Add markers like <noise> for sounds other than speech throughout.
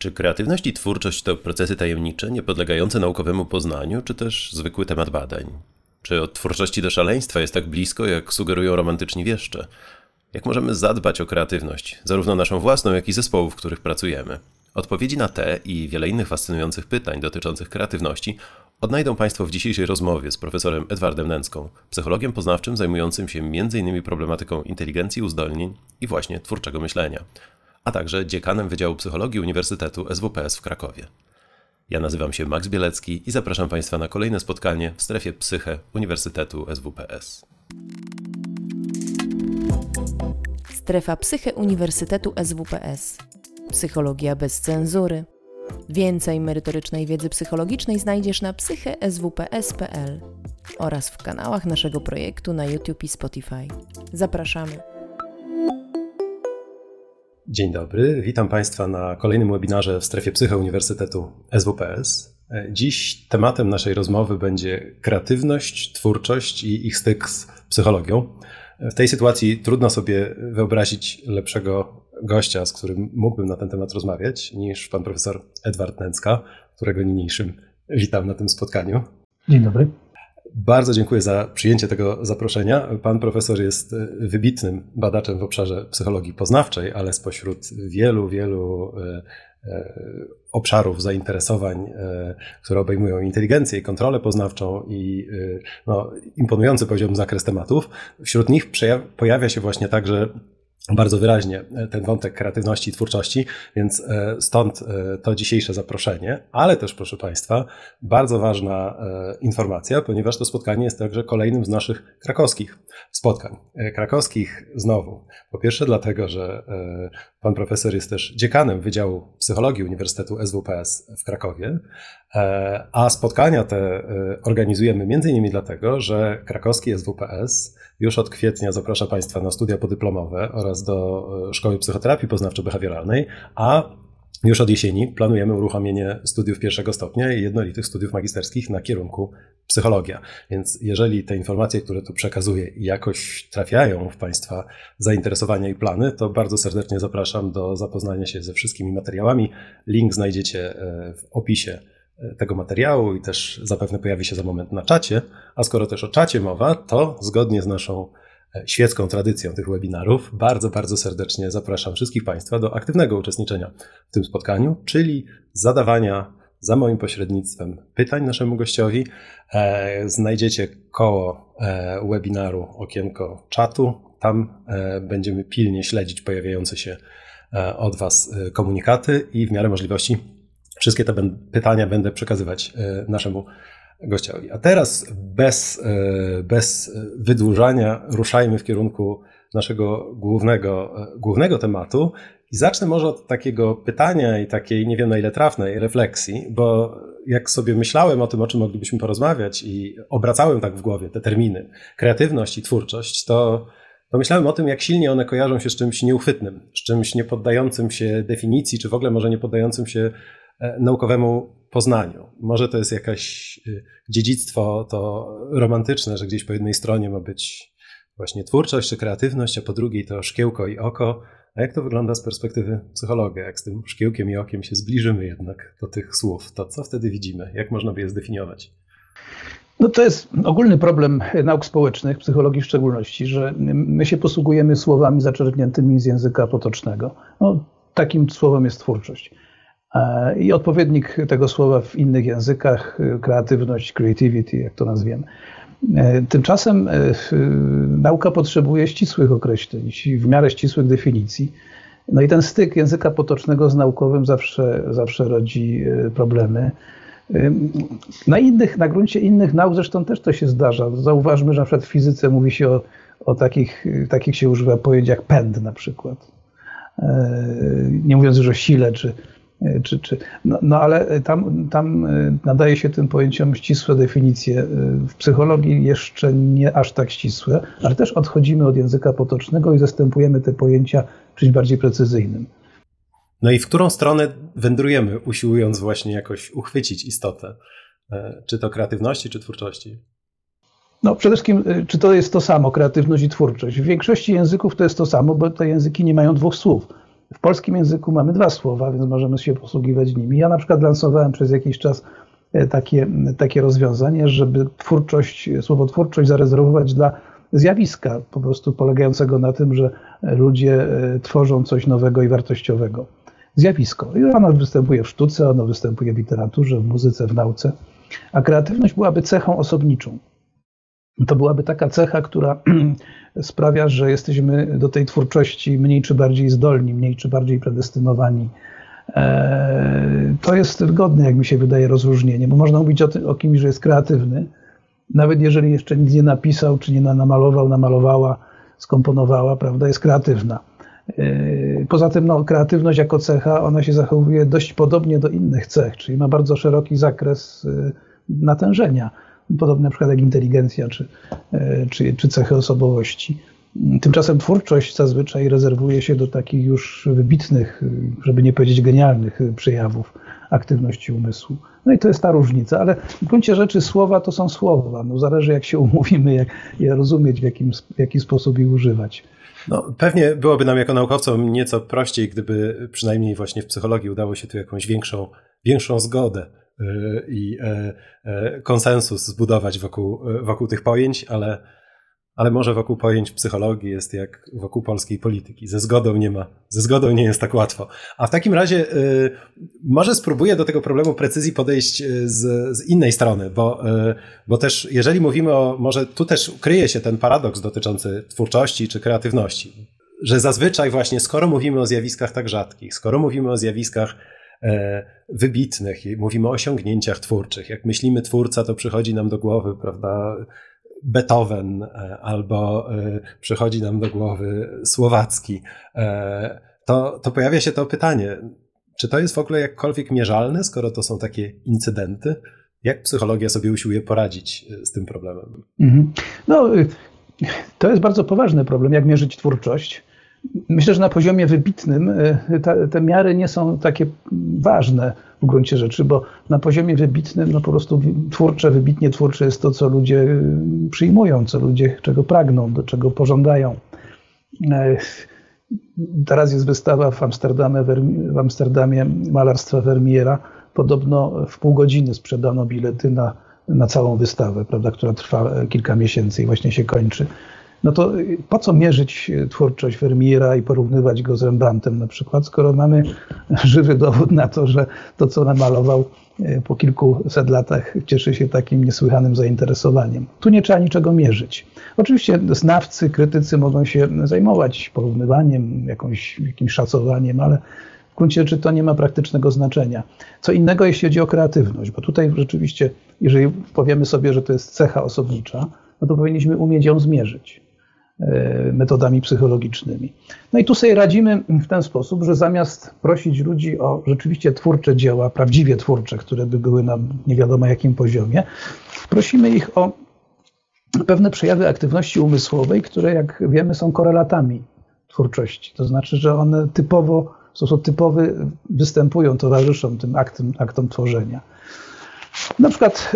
Czy kreatywność i twórczość to procesy tajemnicze, niepodlegające naukowemu poznaniu, czy też zwykły temat badań? Czy od twórczości do szaleństwa jest tak blisko, jak sugerują romantyczni wieszcze? Jak możemy zadbać o kreatywność, zarówno naszą własną, jak i zespołów, w których pracujemy? Odpowiedzi na te i wiele innych fascynujących pytań dotyczących kreatywności odnajdą Państwo w dzisiejszej rozmowie z profesorem Edwardem Nęcką, psychologiem poznawczym zajmującym się m.in. problematyką inteligencji, uzdolnień i właśnie twórczego myślenia, a także dziekanem Wydziału Psychologii Uniwersytetu SWPS w Krakowie. Ja nazywam się Max Bielecki i zapraszam Państwa na kolejne spotkanie w strefie Psyche Uniwersytetu SWPS. Strefa Psyche Uniwersytetu SWPS. Psychologia bez cenzury. Więcej merytorycznej wiedzy psychologicznej znajdziesz na psycheswps.pl oraz w kanałach naszego projektu na YouTube i Spotify. Zapraszamy. Dzień dobry, witam Państwa na kolejnym webinarze w strefie Psyche Uniwersytetu SWPS. Dziś tematem naszej rozmowy będzie kreatywność, twórczość i ich styk z psychologią. W tej sytuacji trudno sobie wyobrazić lepszego gościa, z którym mógłbym na ten temat rozmawiać, niż pan profesor Edward Nęcka, którego niniejszym witam na tym spotkaniu. Dzień dobry. Bardzo dziękuję za przyjęcie tego zaproszenia. Pan profesor jest wybitnym badaczem w obszarze psychologii poznawczej, ale spośród wielu, wielu e, e, obszarów zainteresowań, e, które obejmują inteligencję i kontrolę poznawczą i no, imponujący poziom zakres tematów. Wśród nich pojawia się właśnie także bardzo wyraźnie e, ten wątek kreatywności i twórczości, więc e, stąd e, to dzisiejsze zaproszenie, ale też, proszę Państwa, bardzo ważna informacja, ponieważ to spotkanie jest także kolejnym z naszych krakowskich spotkań. Krakowskich znowu. Po pierwsze, dlatego, że pan profesor jest też dziekanem Wydziału Psychologii Uniwersytetu SWPS w Krakowie, a spotkania te organizujemy między innymi dlatego, że krakowski SWPS już od kwietnia zaprasza Państwa na studia podyplomowe oraz do e, Szkoły Psychoterapii Poznawczo-Behawioralnej, a już od jesieni planujemy uruchomienie studiów pierwszego stopnia i jednolitych studiów magisterskich na kierunku psychologia. Więc jeżeli te informacje, które tu przekazuję, jakoś trafiają w Państwa zainteresowania i plany, to bardzo serdecznie zapraszam do zapoznania się ze wszystkimi materiałami. Link znajdziecie e, w opisie tego materiału i też zapewne pojawi się za moment na czacie. A skoro też o czacie mowa, to zgodnie z naszą e, świecką tradycją tych webinarów, bardzo, bardzo serdecznie zapraszam wszystkich Państwa do aktywnego uczestniczenia w tym spotkaniu, czyli zadawania za moim pośrednictwem pytań naszemu gościowi. E, znajdziecie koło e, webinaru okienko czatu. Tam będziemy pilnie śledzić pojawiające się od Was komunikaty i w miarę możliwości Wszystkie te pytania będę przekazywać e, naszemu gościowi. A teraz bez, e, bez wydłużania ruszajmy w kierunku naszego głównego, e, głównego tematu i zacznę może od takiego pytania i takiej nie wiem na ile trafnej refleksji, bo jak sobie myślałem o tym, o czym moglibyśmy porozmawiać i obracałem tak w głowie te terminy, kreatywność i twórczość, to Pomyślałem o tym, jak silnie one kojarzą się z czymś nieuchwytnym, z czymś niepoddającym się definicji, czy w ogóle może nie poddającym się naukowemu poznaniu. Może to jest jakaś y, dziedzictwo to romantyczne, że gdzieś po jednej stronie ma być właśnie twórczość czy kreatywność, a po drugiej to szkiełko i oko. A jak to wygląda z perspektywy psychologa? Jak z tym szkiełkiem i okiem się zbliżymy jednak do tych słów, to co wtedy widzimy? Jak można by je zdefiniować? No to jest ogólny problem nauk społecznych, psychologii w szczególności, że my się posługujemy słowami zaczerpniętymi z języka potocznego. No, takim słowem jest twórczość. E, I odpowiednik tego słowa w innych językach, e, kreatywność, creativity, jak to nazwiemy. E, tymczasem nauka potrzebuje ścisłych określeń, w miarę ścisłych definicji. No i ten styk języka potocznego z naukowym zawsze, zawsze rodzi problemy. Na innych, na gruncie innych nauk zresztą też to się zdarza. Zauważmy, że na przykład w fizyce mówi się o, o takich, takich się używa pojęć jak pęd na przykład. Nie mówiąc już o sile czy, czy, czy, no, no ale tam, tam e, nadaje się tym pojęciom ścisłe definicje. E, w psychologii jeszcze nie aż tak ścisłe, ale też odchodzimy od języka potocznego i zastępujemy te pojęcia czymś bardziej precyzyjnym. No i w którą stronę wędrujemy, usiłując właśnie jakoś uchwycić istotę? Czy to kreatywności, czy twórczości? No przede wszystkim, czy to jest to samo, kreatywność i twórczość? W większości języków to jest to samo, bo te języki nie mają dwóch słów. W polskim języku mamy dwa słowa, więc możemy się posługiwać nimi. Ja na przykład lansowałem przez jakiś czas takie, takie rozwiązanie, żeby twórczość, słowo twórczość zarezerwować dla zjawiska, po prostu polegającego na tym, że ludzie tworzą coś nowego i wartościowego. Zjawisko. I ono występuje w sztuce, ono występuje w literaturze, w muzyce, w nauce. A kreatywność byłaby cechą osobniczą. To byłaby taka cecha, która <clears throat> sprawia, że jesteśmy do tej twórczości mniej czy bardziej zdolni, mniej czy bardziej predestynowani. E, to jest wygodne, jak mi się wydaje, rozróżnienie, bo można mówić o, tym, o kimś, że jest kreatywny, nawet jeżeli jeszcze nic nie napisał, czy nie namalował, namalowała, skomponowała, prawda, jest kreatywna. E, poza tym no, kreatywność jako cecha, ona się zachowuje dość podobnie do innych cech, czyli ma bardzo szeroki zakres e, natężenia, podobnie na przykład jak inteligencja czy, e, czy, czy cechy osobowości. Tymczasem twórczość zazwyczaj rezerwuje się do takich już wybitnych, żeby nie powiedzieć genialnych przejawów aktywności umysłu. No i to jest ta różnica, ale w gruncie rzeczy słowa to są słowa. No zależy jak się umówimy, jak je rozumieć, w, jakim, w jaki sposób ich używać. No, pewnie byłoby nam jako naukowcom nieco prościej, gdyby przynajmniej właśnie w psychologii udało się tu jakąś większą, większą zgodę i e, e, konsensus zbudować wokół, wokół tych pojęć, ale ale może wokół pojęć psychologii jest jak wokół polskiej polityki. Ze zgodą nie ma, ze zgodą nie jest tak łatwo. A w takim razie może spróbuję do tego problemu precyzji podejść z, z innej strony, bo, bo też jeżeli mówimy o, może tu też kryje się ten paradoks dotyczący twórczości czy kreatywności, że zazwyczaj właśnie skoro mówimy o zjawiskach tak rzadkich, skoro mówimy o zjawiskach e, wybitnych i mówimy o osiągnięciach twórczych. Jak myślimy twórca, to przychodzi nam do głowy, prawda, Beethoven e, albo e, przychodzi nam do głowy Słowacki, e, to, to pojawia się to pytanie, czy to jest w ogóle jakkolwiek mierzalne, skoro to są takie incydenty? Jak psychologia sobie usiłuje poradzić z tym problemem? Mhm. No, to jest bardzo poważny problem, jak mierzyć twórczość. Myślę, że na poziomie wybitnym te, te miary nie są takie ważne w gruncie rzeczy, bo na poziomie wybitnym no po prostu twórcze, wybitnie twórcze jest to, co ludzie y, przyjmują, co ludzie czego pragną, do czego pożądają. E, teraz jest wystawa w Amsterdamie, w Amsterdamie malarstwa Vermeera. Podobno w pół godziny sprzedano bilety na, na całą wystawę, prawda, która trwa kilka miesięcy i właśnie się kończy no to po co mierzyć twórczość Vermeera i porównywać go z Rembrandtem na przykład, skoro mamy <laughs> żywy dowód na to, że to, co namalował e, po kilkuset latach, cieszy się takim niesłychanym zainteresowaniem. Tu nie trzeba niczego mierzyć. Oczywiście znawcy, krytycy mogą się zajmować porównywaniem, jakąś, jakimś szacowaniem, ale w gruncie rzeczy to nie ma praktycznego znaczenia. Co innego, jeśli chodzi o kreatywność, bo tutaj rzeczywiście, jeżeli powiemy sobie, że to jest cecha osobnicza, no to powinniśmy umieć ją zmierzyć. E, metodami psychologicznymi. No i tu sobie radzimy w ten sposób, że zamiast prosić ludzi o rzeczywiście twórcze dzieła, prawdziwie twórcze, które by były na nie wiadomo jakim poziomie, prosimy ich o pewne przejawy aktywności umysłowej, które jak wiemy są korelatami twórczości. To znaczy, że one typowo, w sposób typowy występują, towarzyszą tym aktem, aktom tworzenia. Na przykład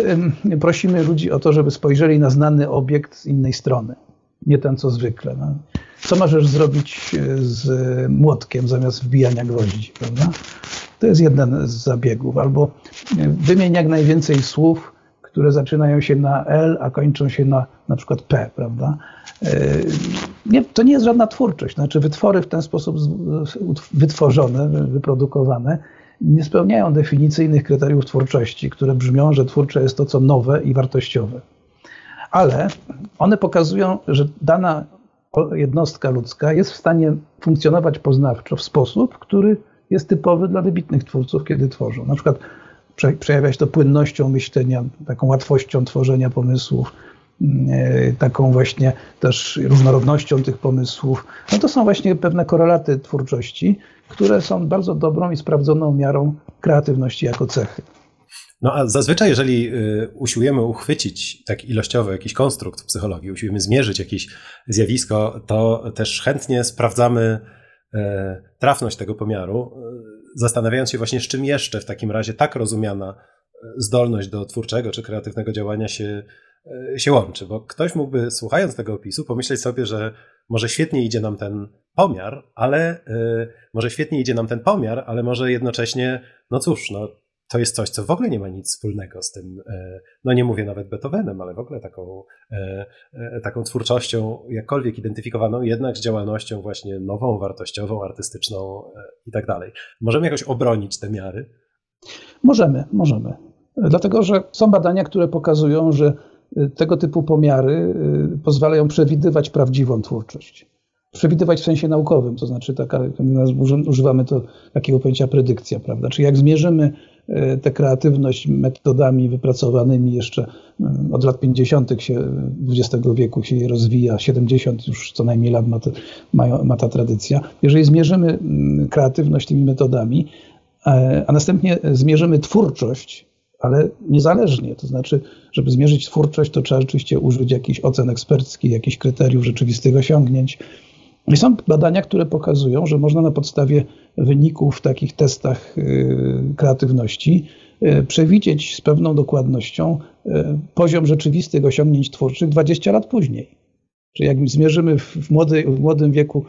prosimy ludzi o to, żeby spojrzeli na znany obiekt z innej strony nie ten co zwykle. No. Co możesz zrobić e, z młotkiem zamiast wbijania gwoździ, prawda? To jest jeden z zabiegów. Albo e, wymień jak najwięcej słów, które zaczynają się na L, a kończą się na na przykład P, prawda? E, nie, to nie jest żadna twórczość. Znaczy wytwory w ten sposób wytworzone, wyprodukowane nie spełniają definicyjnych kryteriów twórczości, które brzmią, że twórcze jest to, co nowe i wartościowe ale one pokazują, że dana jednostka ludzka jest w stanie funkcjonować poznawczo w sposób, który jest typowy dla wybitnych twórców, kiedy tworzą. Na przykład przejawia się to płynnością myślenia, taką łatwością tworzenia pomysłów, e, taką właśnie też różnorodnością tych pomysłów. No to są właśnie pewne korelaty twórczości, które są bardzo dobrą i sprawdzoną miarą kreatywności jako cechy. No a zazwyczaj, jeżeli y, usiłujemy uchwycić tak ilościowo jakiś konstrukt w psychologii, usiłujemy zmierzyć jakieś zjawisko, to też chętnie sprawdzamy e, trafność tego pomiaru, e, zastanawiając się właśnie, z czym jeszcze w takim razie tak rozumiana e, zdolność do twórczego czy kreatywnego działania się się łączy, bo ktoś mógłby, słuchając tego opisu, pomyśleć sobie, że może świetnie idzie nam ten pomiar, ale może świetnie idzie nam ten pomiar, ale może jednocześnie, no cóż, no, to jest coś, co w ogóle nie ma nic wspólnego z tym, e, no nie mówię nawet Beethovenem, ale w ogóle taką, e, e, taką twórczością, jakkolwiek identyfikowaną, jednak z działalnością właśnie nową, wartościową, artystyczną i tak dalej. Możemy jakoś obronić te miary? Możemy, możemy. Dlatego, że są badania, które pokazują, że tego typu pomiary pozwalają przewidywać prawdziwą twórczość przewidywać w sensie naukowym, to znaczy taka, używamy to takiego pojęcia predykcja, prawda? Czyli jak zmierzymy tę kreatywność metodami wypracowanymi jeszcze e, od lat 50. Się, XX wieku się je rozwija, 70 już co najmniej lat ma, to, ma, ma ta tradycja. Jeżeli zmierzymy kreatywność tymi metodami, e, a następnie zmierzymy twórczość, ale niezależnie. To znaczy, żeby zmierzyć twórczość, to trzeba rzeczywiście użyć jakichś ocen eksperckich, jakichś kryteriów rzeczywistych osiągnięć, i są badania, które pokazują, że można na podstawie wyników w takich testach y, kreatywności y, przewidzieć z pewną dokładnością y, poziom rzeczywistych osiągnięć twórczych 20 lat później. Czyli jak zmierzymy w, młodej, w młodym wieku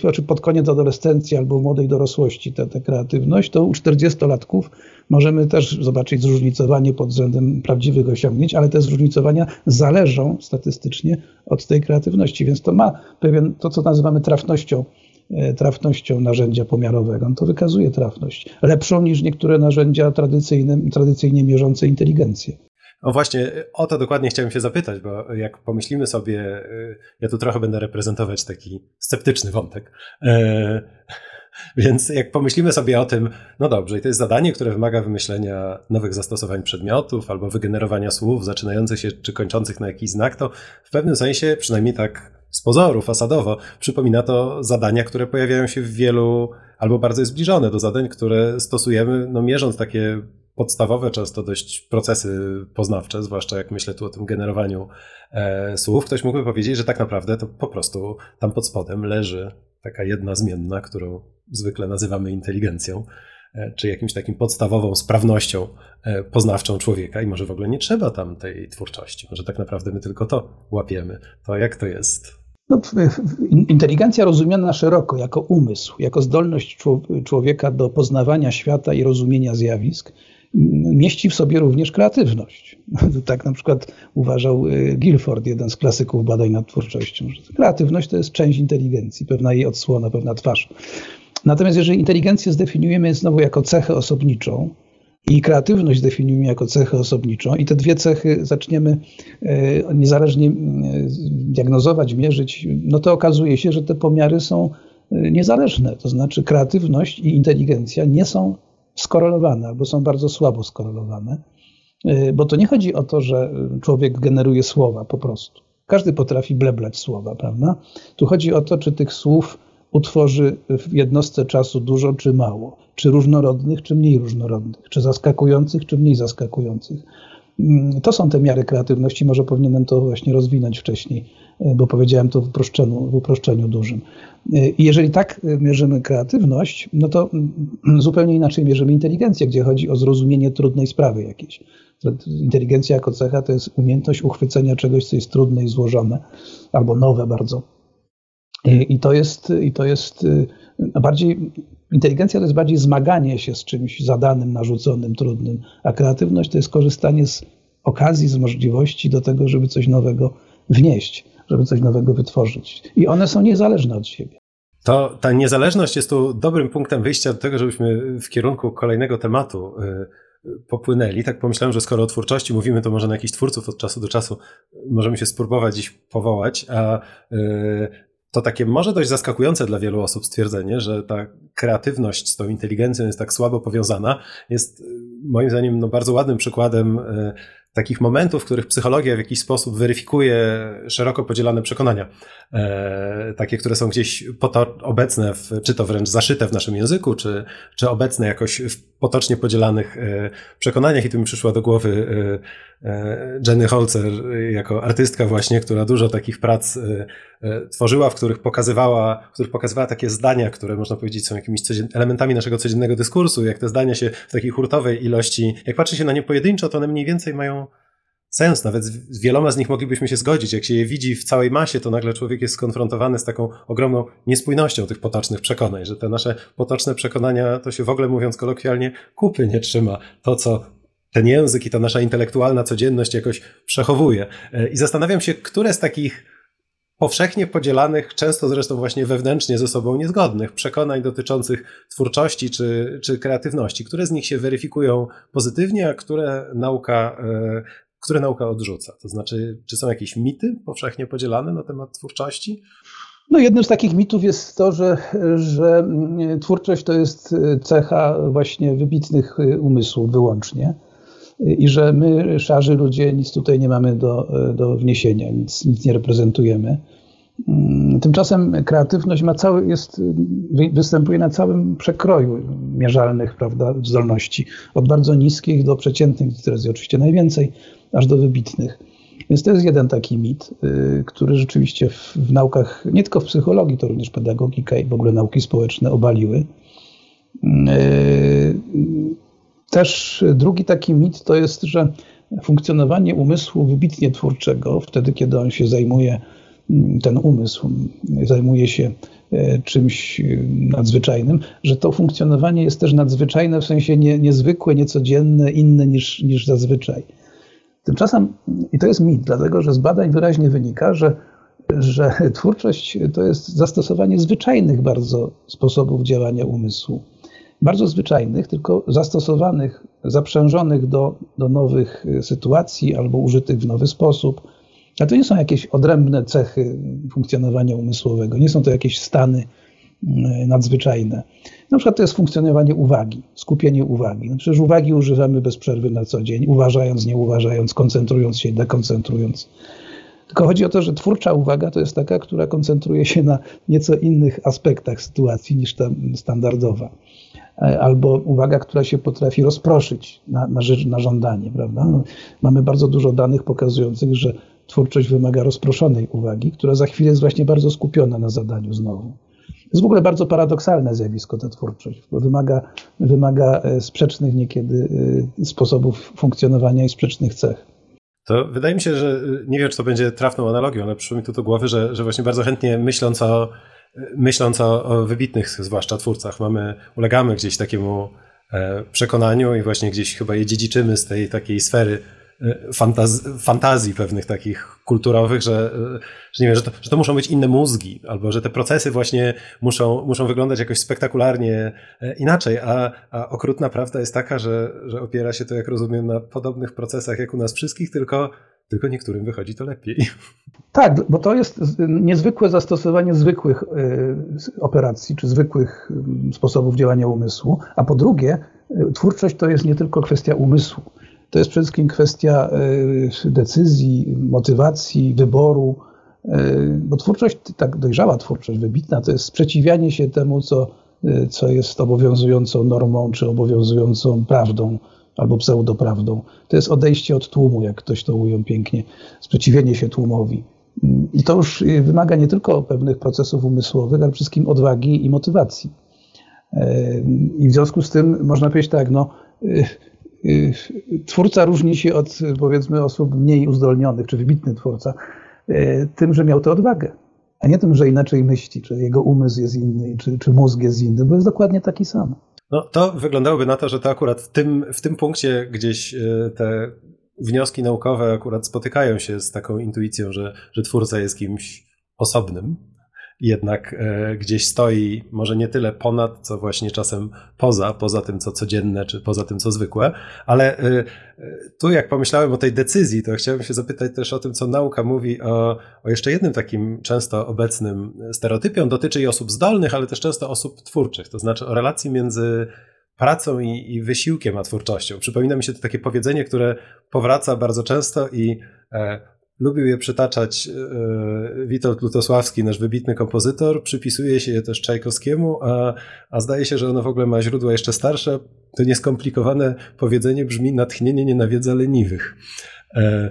znaczy pod koniec adolescencji albo młodej dorosłości tę, tę kreatywność, to u 40-latków możemy też zobaczyć zróżnicowanie pod względem prawdziwych osiągnięć, ale te zróżnicowania zależą statystycznie od tej kreatywności, więc to ma pewien, to co nazywamy trafnością, e, trafnością narzędzia pomiarowego. To wykazuje trafność. Lepszą niż niektóre narzędzia tradycyjne, tradycyjnie mierzące inteligencję. No właśnie, o to dokładnie chciałem się zapytać, bo jak pomyślimy sobie, y, ja tu trochę będę reprezentować taki sceptyczny wątek. E, <laughs> więc jak pomyślimy sobie o tym, no dobrze, i to jest zadanie, które wymaga wymyślenia nowych zastosowań przedmiotów albo wygenerowania słów zaczynających się czy kończących na jakiś znak, to w pewnym sensie, przynajmniej tak z pozoru, fasadowo, przypomina to zadania, które pojawiają się w wielu, albo bardzo zbliżone do zadań, które stosujemy, no mierząc takie podstawowe często dość procesy poznawcze, zwłaszcza jak myślę tu o tym generowaniu e, słów, ktoś mógłby powiedzieć, że tak naprawdę to po prostu tam pod spodem leży taka jedna zmienna, którą zwykle nazywamy inteligencją, e, czy jakimś takim podstawową sprawnością e, poznawczą człowieka i może w ogóle nie trzeba tam tej twórczości, może tak naprawdę my tylko to łapiemy. To jak to jest? No, inteligencja rozumiana szeroko jako umysł, jako zdolność człowieka do poznawania świata i rozumienia zjawisk, mieści w sobie również kreatywność. <laughs> Tak na przykład uważał y, Guilford, jeden z klasyków badań nad twórczością, że kreatywność to jest część inteligencji, pewna jej odsłona, pewna twarz. Natomiast jeżeli inteligencję zdefiniujemy znowu jako cechę osobniczą i kreatywność zdefiniujemy jako cechę osobniczą i te dwie cechy zaczniemy y, niezależnie y, diagnozować, mierzyć, no to okazuje się, że te pomiary są niezależne. To znaczy kreatywność i inteligencja nie są skorelowane albo są bardzo słabo skorelowane, y, bo to nie chodzi o to, że człowiek generuje słowa po prostu. Każdy potrafi bleblać słowa, prawda? Tu chodzi o to, czy tych słów utworzy w jednostce czasu dużo czy mało, czy różnorodnych, czy mniej różnorodnych, czy zaskakujących, czy mniej zaskakujących. Mm, to są te miary kreatywności, może powinienem to właśnie rozwinąć wcześniej, y, bo powiedziałem to w uproszczeniu, w uproszczeniu dużym. I jeżeli tak mierzymy kreatywność, no to zupełnie inaczej mierzymy inteligencję, gdzie chodzi o zrozumienie trudnej sprawy jakiejś. Inteligencja jako cecha to jest umiejętność uchwycenia czegoś, co jest trudne i złożone, albo nowe bardzo. I to jest, i to jest y, bardziej, inteligencja to jest bardziej zmaganie się z czymś zadanym, narzuconym, trudnym, a kreatywność to jest korzystanie z okazji, z możliwości do tego, żeby coś nowego wnieść żeby coś nowego wytworzyć. I one są niezależne od siebie. To ta niezależność jest tu dobrym punktem wyjścia do tego, żebyśmy w kierunku kolejnego tematu y, popłynęli. Tak pomyślałem, że skoro o twórczości mówimy, to może na jakichś twórców od czasu do czasu możemy się spróbować dziś powołać, a to takie może dość zaskakujące dla wielu osób stwierdzenie, że ta kreatywność z tą inteligencją jest tak słabo powiązana, jest y, moim zdaniem no, bardzo ładnym przykładem takich momentów, w których psychologia w jakiś sposób weryfikuje szeroko podzielane przekonania. E, takie, które są gdzieś obecne, w, czy to wręcz zaszyte w naszym języku, czy, czy obecne jakoś w potocznie podzielanych e, przekonaniach. I tu mi przyszła do głowy e Jenny Holzer jako artystka właśnie, która dużo takich prac e, e, tworzyła, w których pokazywała, w których pokazywała takie zdania, które można powiedzieć są jakimiś elementami naszego codziennego dyskursu. Jak te zdania się w takiej hurtowej ilości, jak patrzy się na nie pojedynczo, to one mniej więcej mają sens. Nawet z wieloma z nich moglibyśmy się zgodzić. Jak się je widzi w całej masie, to nagle człowiek jest skonfrontowany z taką ogromną niespójnością tych potocznych przekonań, że te nasze potoczne przekonania, to się w ogóle mówiąc kolokwialnie, kupy nie trzyma. To, co ten język i ta nasza intelektualna codzienność jakoś przechowuje. E, I zastanawiam się, które z takich powszechnie podzielanych, często zresztą właśnie wewnętrznie ze sobą niezgodnych przekonań dotyczących twórczości czy, czy kreatywności, które z nich się weryfikują pozytywnie, a które nauka, e, które nauka odrzuca. To znaczy, czy są jakieś mity powszechnie podzielane na temat twórczości? No jednym z takich mitów jest to, że, że mm, twórczość to jest cecha właśnie wybitnych umysłów wyłącznie i że my, szarzy ludzie, nic tutaj nie mamy do, do wniesienia, nic, nic nie reprezentujemy. Mm, tymczasem kreatywność ma cały, jest, występuje na całym przekroju mierzalnych prawda, zdolności. Od bardzo niskich do przeciętnych, teraz jest oczywiście najwięcej, aż do wybitnych. Więc to jest jeden taki mit, y, który rzeczywiście w, w naukach, nie tylko w psychologii, to również pedagogika i w ogóle nauki społeczne obaliły. Też drugi taki mit to jest, że funkcjonowanie umysłu wybitnie twórczego, wtedy kiedy on się zajmuje, mm, ten umysł zajmuje się e, czymś nadzwyczajnym, że to funkcjonowanie jest też nadzwyczajne, w sensie nie, niezwykłe, niecodzienne, inne niż, niż zazwyczaj. Tymczasem, i to jest mit, dlatego że z badań wyraźnie wynika, że, że twórczość to jest zastosowanie zwyczajnych bardzo sposobów działania umysłu bardzo zwyczajnych, tylko zastosowanych, zaprzężonych do, do nowych y, sytuacji albo użytych w nowy sposób. A to nie są jakieś odrębne cechy funkcjonowania umysłowego, nie są to jakieś stany y, nadzwyczajne. Na przykład to jest funkcjonowanie uwagi, skupienie uwagi. No przecież uwagi używamy bez przerwy na co dzień, uważając, nie uważając, koncentrując się, dekoncentrując. Tylko chodzi o to, że twórcza uwaga to jest taka, która koncentruje się na nieco innych aspektach sytuacji niż ta standardowa. E, albo uwaga, która się potrafi rozproszyć na, na, rzecz, na żądanie. Prawda? No, mamy bardzo dużo danych pokazujących, że twórczość wymaga rozproszonej uwagi, która za chwilę jest właśnie bardzo skupiona na zadaniu znowu. To jest w ogóle bardzo paradoksalne zjawisko ta twórczość, bo wymaga, wymaga e, sprzecznych niekiedy e, sposobów funkcjonowania i sprzecznych cech. To wydaje mi się, że nie wiem, czy to będzie trafną analogią, ale przyszło mi tu do głowy, że, że właśnie bardzo chętnie myśląc o myśląc o, o wybitnych, zwłaszcza twórcach, mamy, ulegamy gdzieś takiemu e, przekonaniu i właśnie gdzieś chyba je dziedziczymy z tej takiej sfery e, fantaz fantazji pewnych takich kulturowych, że, e, że nie wiem, że to, że to muszą być inne mózgi, albo że te procesy właśnie muszą, muszą wyglądać jakoś spektakularnie inaczej, a, a okrutna prawda jest taka, że, że opiera się to, jak rozumiem, na podobnych procesach jak u nas wszystkich, tylko tylko niektórym wychodzi to lepiej. Tak, bo to jest niezwykłe zastosowanie zwykłych y, operacji czy zwykłych y, sposobów działania umysłu. A po drugie, y, twórczość to jest nie tylko kwestia umysłu. To jest przede wszystkim kwestia decyzji, motywacji, wyboru. Bo twórczość, tak dojrzała twórczość, wybitna, to jest sprzeciwianie się temu, co, co jest obowiązującą normą czy obowiązującą prawdą albo pseudoprawdą. To jest odejście od tłumu, jak ktoś to ujął pięknie, sprzeciwienie się tłumowi. I to już wymaga nie tylko pewnych procesów umysłowych, ale wszystkim odwagi i motywacji. I w związku z tym można powiedzieć tak, no, twórca różni się od powiedzmy osób mniej uzdolnionych, czy wybitny twórca, tym, że miał tę odwagę, a nie tym, że inaczej myśli, czy jego umysł jest inny, czy, czy mózg jest inny, bo jest dokładnie taki sam. No to wyglądałoby na to, że to akurat w tym, w tym punkcie gdzieś e, te wnioski naukowe akurat spotykają się z taką intuicją, że, że twórca jest kimś osobnym, jednak e, gdzieś stoi może nie tyle ponad, co właśnie czasem poza, poza tym, co codzienne, czy poza tym, co zwykłe. Ale e, tu, jak pomyślałem o tej decyzji, to chciałem się zapytać też o tym, co nauka mówi o, o jeszcze jednym takim często obecnym stereotypie. On dotyczy i osób zdolnych, ale też często osób twórczych, to znaczy o relacji między pracą i, i wysiłkiem a twórczością. Przypomina mi się to takie powiedzenie, które powraca bardzo często i e, Lubił je przytaczać e, Witold Lutosławski, nasz wybitny kompozytor. Przypisuje się je też Czajkowskiemu, a, a zdaje się, że ono w ogóle ma źródła jeszcze starsze. To nieskomplikowane powiedzenie brzmi natchnienie nie leniwych. E,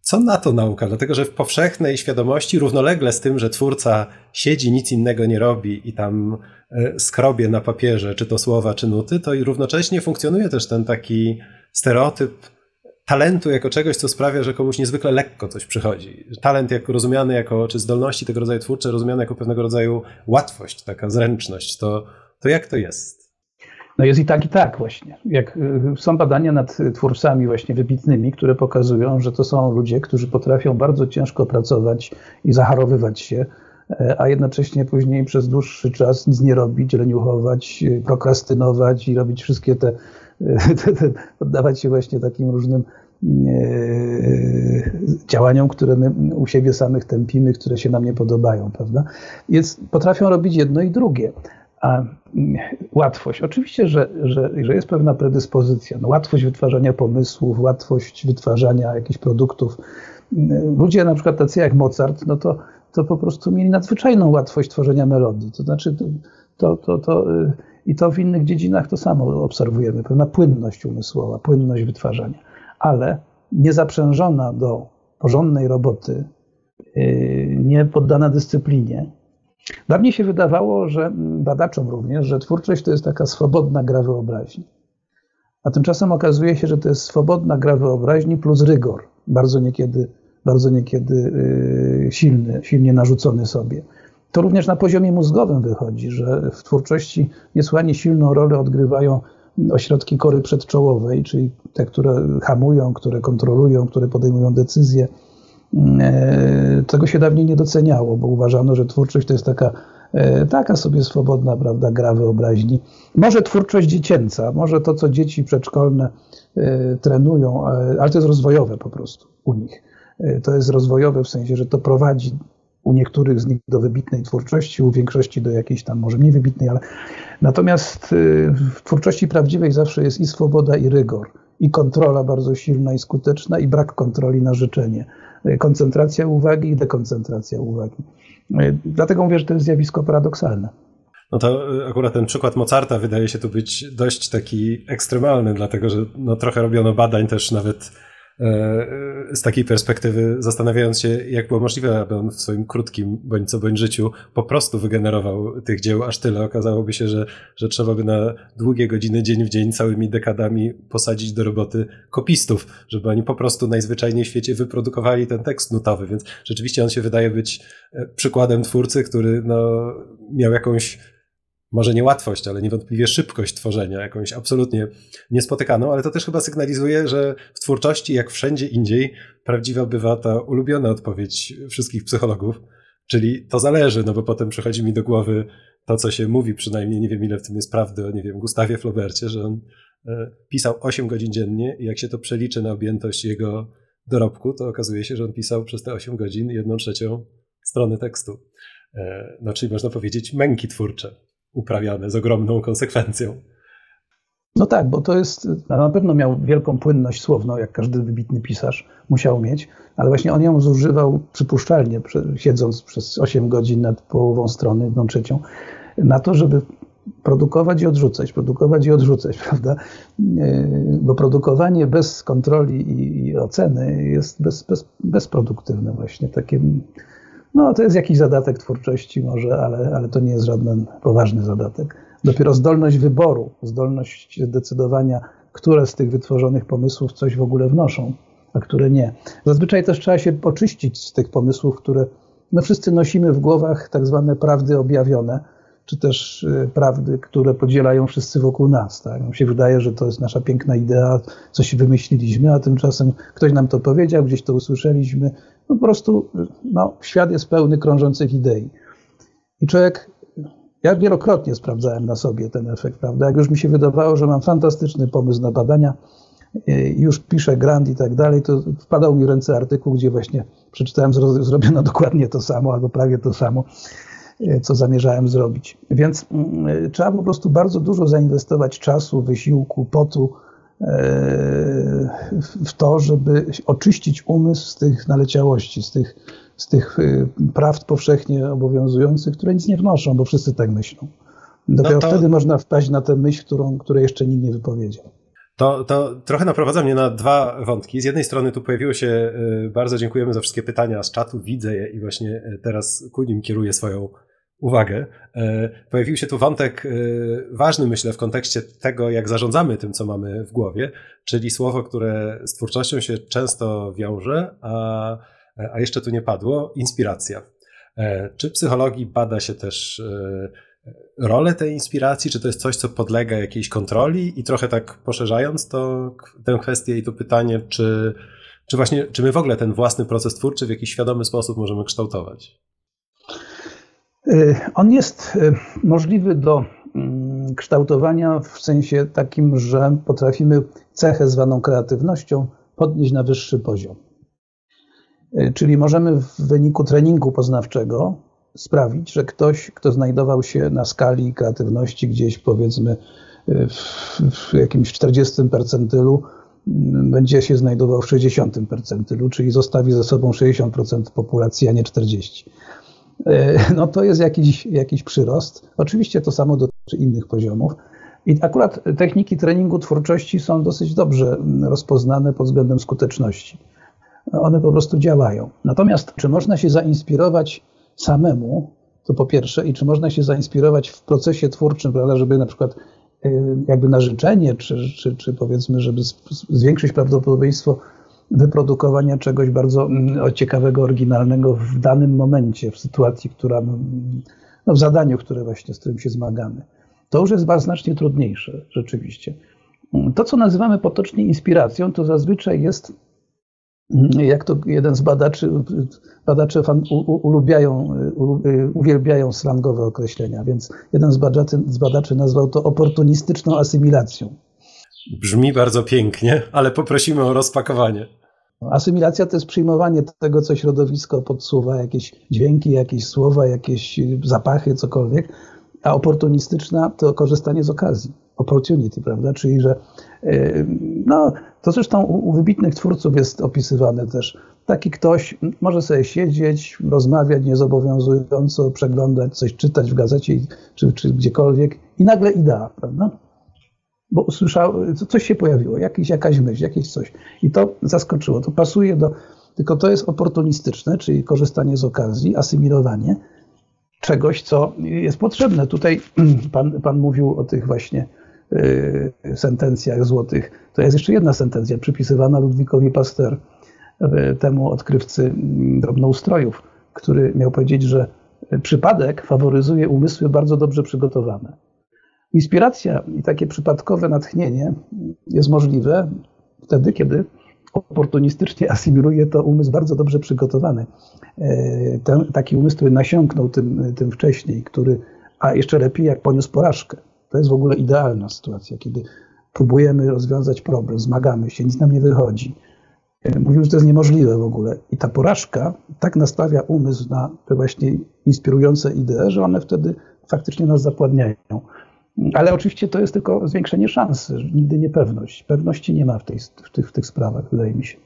co na to nauka? Dlatego, że w powszechnej świadomości, równolegle z tym, że twórca siedzi, nic innego nie robi i tam e, skrobie na papierze, czy to słowa, czy nuty, to i równocześnie funkcjonuje też ten taki stereotyp talentu jako czegoś, co sprawia, że komuś niezwykle lekko coś przychodzi. Talent jako rozumiany jako, czy zdolności tego rodzaju twórcze rozumiane jako pewnego rodzaju łatwość, taka zręczność, to, to jak to jest? No jest i tak, i tak właśnie. Jak y, są badania nad twórcami właśnie wybitnymi, które pokazują, że to są ludzie, którzy potrafią bardzo ciężko pracować i zaharowywać się, e, a jednocześnie później przez dłuższy czas nic nie robić, leniuchować, y, prokrastynować i robić wszystkie te, <laughs> poddawać się właśnie takim różnym e, działaniom, które my u siebie samych tępimy, które się nam nie podobają, prawda? Więc potrafią robić jedno i drugie. A mm, łatwość. Oczywiście, że, że, że jest pewna predyspozycja. No, łatwość wytwarzania pomysłów, łatwość wytwarzania jakichś produktów. Mm, ludzie na przykład tacy jak Mozart, no to, to po prostu mieli nadzwyczajną łatwość tworzenia melodii. To znaczy, to, to, to, y, i to w innych dziedzinach to samo obserwujemy. Pewna płynność umysłowa, płynność wytwarzania. Ale niezaprzężona do porządnej roboty, y, nie poddana dyscyplinie, Dawniej się wydawało, że badaczom również, że twórczość to jest taka swobodna gra wyobraźni. A tymczasem okazuje się, że to jest swobodna gra wyobraźni plus rygor, bardzo niekiedy, bardzo niekiedy yy, silny, silnie narzucony sobie. To również na poziomie mózgowym wychodzi, że w twórczości niesłychanie silną rolę odgrywają ośrodki kory przedczołowej, czyli te, które hamują, które kontrolują, które podejmują decyzje, E, tego się dawniej nie doceniało, bo uważano, że twórczość to jest taka, e, taka sobie swobodna prawda, gra wyobraźni. Może twórczość dziecięca, może to, co dzieci przedszkolne e, trenują, ale to jest rozwojowe po prostu u nich. To jest rozwojowe w sensie, że to prowadzi u niektórych z nich do wybitnej twórczości, u większości do jakiejś tam może mniej wybitnej, ale natomiast w twórczości prawdziwej zawsze jest i swoboda, i rygor, i kontrola bardzo silna i skuteczna, i brak kontroli na życzenie koncentracja uwagi i dekoncentracja uwagi. Dlatego mówię, że to jest zjawisko paradoksalne. No to akurat ten przykład Mozarta wydaje się tu być dość taki ekstremalny, dlatego że no trochę robiono badań też nawet z takiej perspektywy, zastanawiając się, jak było możliwe, aby on w swoim krótkim bądź co bądź życiu po prostu wygenerował tych dzieł aż tyle. Okazałoby się, że, że trzeba by na długie godziny, dzień w dzień, całymi dekadami posadzić do roboty kopistów, żeby oni po prostu najzwyczajniej w świecie wyprodukowali ten tekst nutowy. Więc rzeczywiście on się wydaje być e, przykładem twórcy, który no, miał jakąś może nie łatwość, ale niewątpliwie szybkość tworzenia, jakąś absolutnie niespotykaną, ale to też chyba sygnalizuje, że w twórczości, jak wszędzie indziej, prawdziwa bywa ta ulubiona odpowiedź wszystkich psychologów, czyli to zależy, no bo potem przychodzi mi do głowy to, co się mówi, przynajmniej nie wiem ile w tym jest prawdy o, nie wiem, Gustawie Flaubercie, że on e, pisał 8 godzin dziennie i jak się to przeliczy na objętość jego dorobku, to okazuje się, że on pisał przez te 8 godzin jedną trzecią strony tekstu. E, no, czyli można powiedzieć męki twórcze uprawiane z ogromną konsekwencją. No tak, bo to jest, na pewno miał wielką płynność słowną, jak każdy wybitny pisarz musiał mieć, ale właśnie on ją zużywał przypuszczalnie, siedząc przez 8 godzin nad połową strony, jedną trzecią, na to, żeby produkować i odrzucać, produkować i odrzucać, <laughs> prawda? E, bo produkowanie bez kontroli i, oceny jest bez, bez, bezproduktywne właśnie, takie no, to jest jakiś zadatek twórczości może, ale, ale to nie jest żaden poważny zadatek. Dopiero zdolność wyboru, zdolność decydowania, które z tych wytworzonych pomysłów coś w ogóle wnoszą, a które nie. Zazwyczaj też trzeba się poczyścić z tych pomysłów, które no wszyscy nosimy w głowach tak zwane prawdy objawione, czy też y, prawdy, które podzielają wszyscy wokół nas. Tak? Nam się wydaje, że to jest nasza piękna idea, coś wymyśliliśmy, a tymczasem ktoś nam to powiedział, gdzieś to usłyszeliśmy. No po prostu no, świat jest pełny krążących idei. I człowiek, ja wielokrotnie sprawdzałem na sobie ten efekt, prawda? Jak już mi się wydawało, że mam fantastyczny pomysł na badania, y, już piszę grant i tak dalej, to wpadał mi w ręce artykuł, gdzie właśnie przeczytałem, zrobiono dokładnie to samo albo prawie to samo. E, co zamierzałem zrobić. Więc mm, e, trzeba po prostu bardzo dużo zainwestować czasu, wysiłku, potu e, w to, żeby oczyścić umysł z tych naleciałości, z tych, z tych prawd powszechnie obowiązujących, które nic nie wnoszą, bo wszyscy tak myślą. Dopiero no to... wtedy można wpaść na tę myśl, którą, której jeszcze nikt nie wypowiedział. To, to trochę naprowadza mnie na dwa wątki. Z jednej strony tu pojawiło się, bardzo dziękujemy za wszystkie pytania z czatu, widzę je i właśnie teraz ku nim kieruję swoją uwagę. E, pojawił się tu wątek e, ważny, myślę, w kontekście tego, jak zarządzamy tym, co mamy w głowie, czyli słowo, które z twórczością się często wiąże, a, a jeszcze tu nie padło inspiracja. E, czy psychologii bada się też rolę tej inspiracji? Czy to jest coś, co podlega jakiejś kontroli? I trochę tak poszerzając to, tę kwestię i to pytanie, czy, czy właśnie, czy my w ogóle ten własny proces twórczy w jakiś świadomy sposób możemy kształtować? Y, on jest y, możliwy do mm, kształtowania w sensie takim, że potrafimy cechę zwaną kreatywnością podnieść na wyższy poziom. Y, czyli możemy w wyniku treningu poznawczego sprawić, że ktoś, kto znajdował się na skali kreatywności gdzieś powiedzmy w, jakimś 40 percentylu, mm, będzie się znajdował w 60 percentylu, czyli zostawi ze sobą 60% populacji, a nie 40%. E, no to jest jakiś, jakiś przyrost. Oczywiście to samo dotyczy innych poziomów. I akurat techniki treningu twórczości są dosyć dobrze rozpoznane pod względem skuteczności. One po prostu działają. Natomiast czy można się zainspirować samemu, to po pierwsze, i czy można się zainspirować w procesie twórczym, prawda, żeby na przykład e, jakby na życzenie, czy, czy, czy powiedzmy, żeby zwiększyć prawdopodobieństwo wyprodukowania czegoś bardzo mm, ciekawego, oryginalnego w danym momencie, w sytuacji, która, no, w zadaniu, które właśnie z którym się zmagamy. To już jest znacznie trudniejsze, rzeczywiście. To, co nazywamy potocznie inspiracją, to zazwyczaj jest, mm, jak to jeden z badaczy, badacze ulubiają, uwielbiają slangowe określenia, więc jeden z badaczy, z badaczy nazwał to oportunistyczną asymilacją. Brzmi bardzo pięknie, ale poprosimy o rozpakowanie. Asymilacja to jest przyjmowanie tego, co środowisko podsuwa, jakieś dźwięki, jakieś słowa, jakieś zapachy, cokolwiek, a oportunistyczna to korzystanie z okazji. Opportunity, prawda? Czyli, że yy, no, to zresztą u, wybitnych twórców jest opisywane też. Taki ktoś może sobie siedzieć, rozmawiać niezobowiązująco, przeglądać coś, czytać w gazecie czy, czy gdziekolwiek i nagle idea, prawda? Bo usłyszał, coś się pojawiło, jakiś, jakaś myśl, jakieś coś. I to zaskoczyło, to pasuje do, tylko to jest oportunistyczne, czyli korzystanie z okazji, asymilowanie czegoś, co jest potrzebne. Tutaj <clears throat> pan, pan mówił o tych właśnie y, sentencjach złotych. To jest jeszcze jedna sentencja przypisywana Ludwikowi Pasteur, y, temu odkrywcy mm, drobnoustrojów, który miał powiedzieć, że przypadek faworyzuje umysły bardzo dobrze przygotowane. Inspiracja i takie przypadkowe natchnienie jest możliwe wtedy, kiedy oportunistycznie <laughs> asymiluje to umysł bardzo dobrze przygotowany. E, ten, taki umysł, który nasiąknął tym, tym wcześniej, który, a jeszcze lepiej jak poniósł porażkę. To jest w ogóle idealna sytuacja, kiedy próbujemy rozwiązać problem, zmagamy się, nic nam nie wychodzi. E, mówił, że to jest niemożliwe w ogóle. I ta porażka tak nastawia umysł na te właśnie inspirujące idee, że one wtedy faktycznie nas zapładniają. Ale oczywiście to jest tylko zwiększenie szans, nigdy nie pewność. Pewności nie ma w, tej, w, tych, w tych sprawach, wydaje mi się.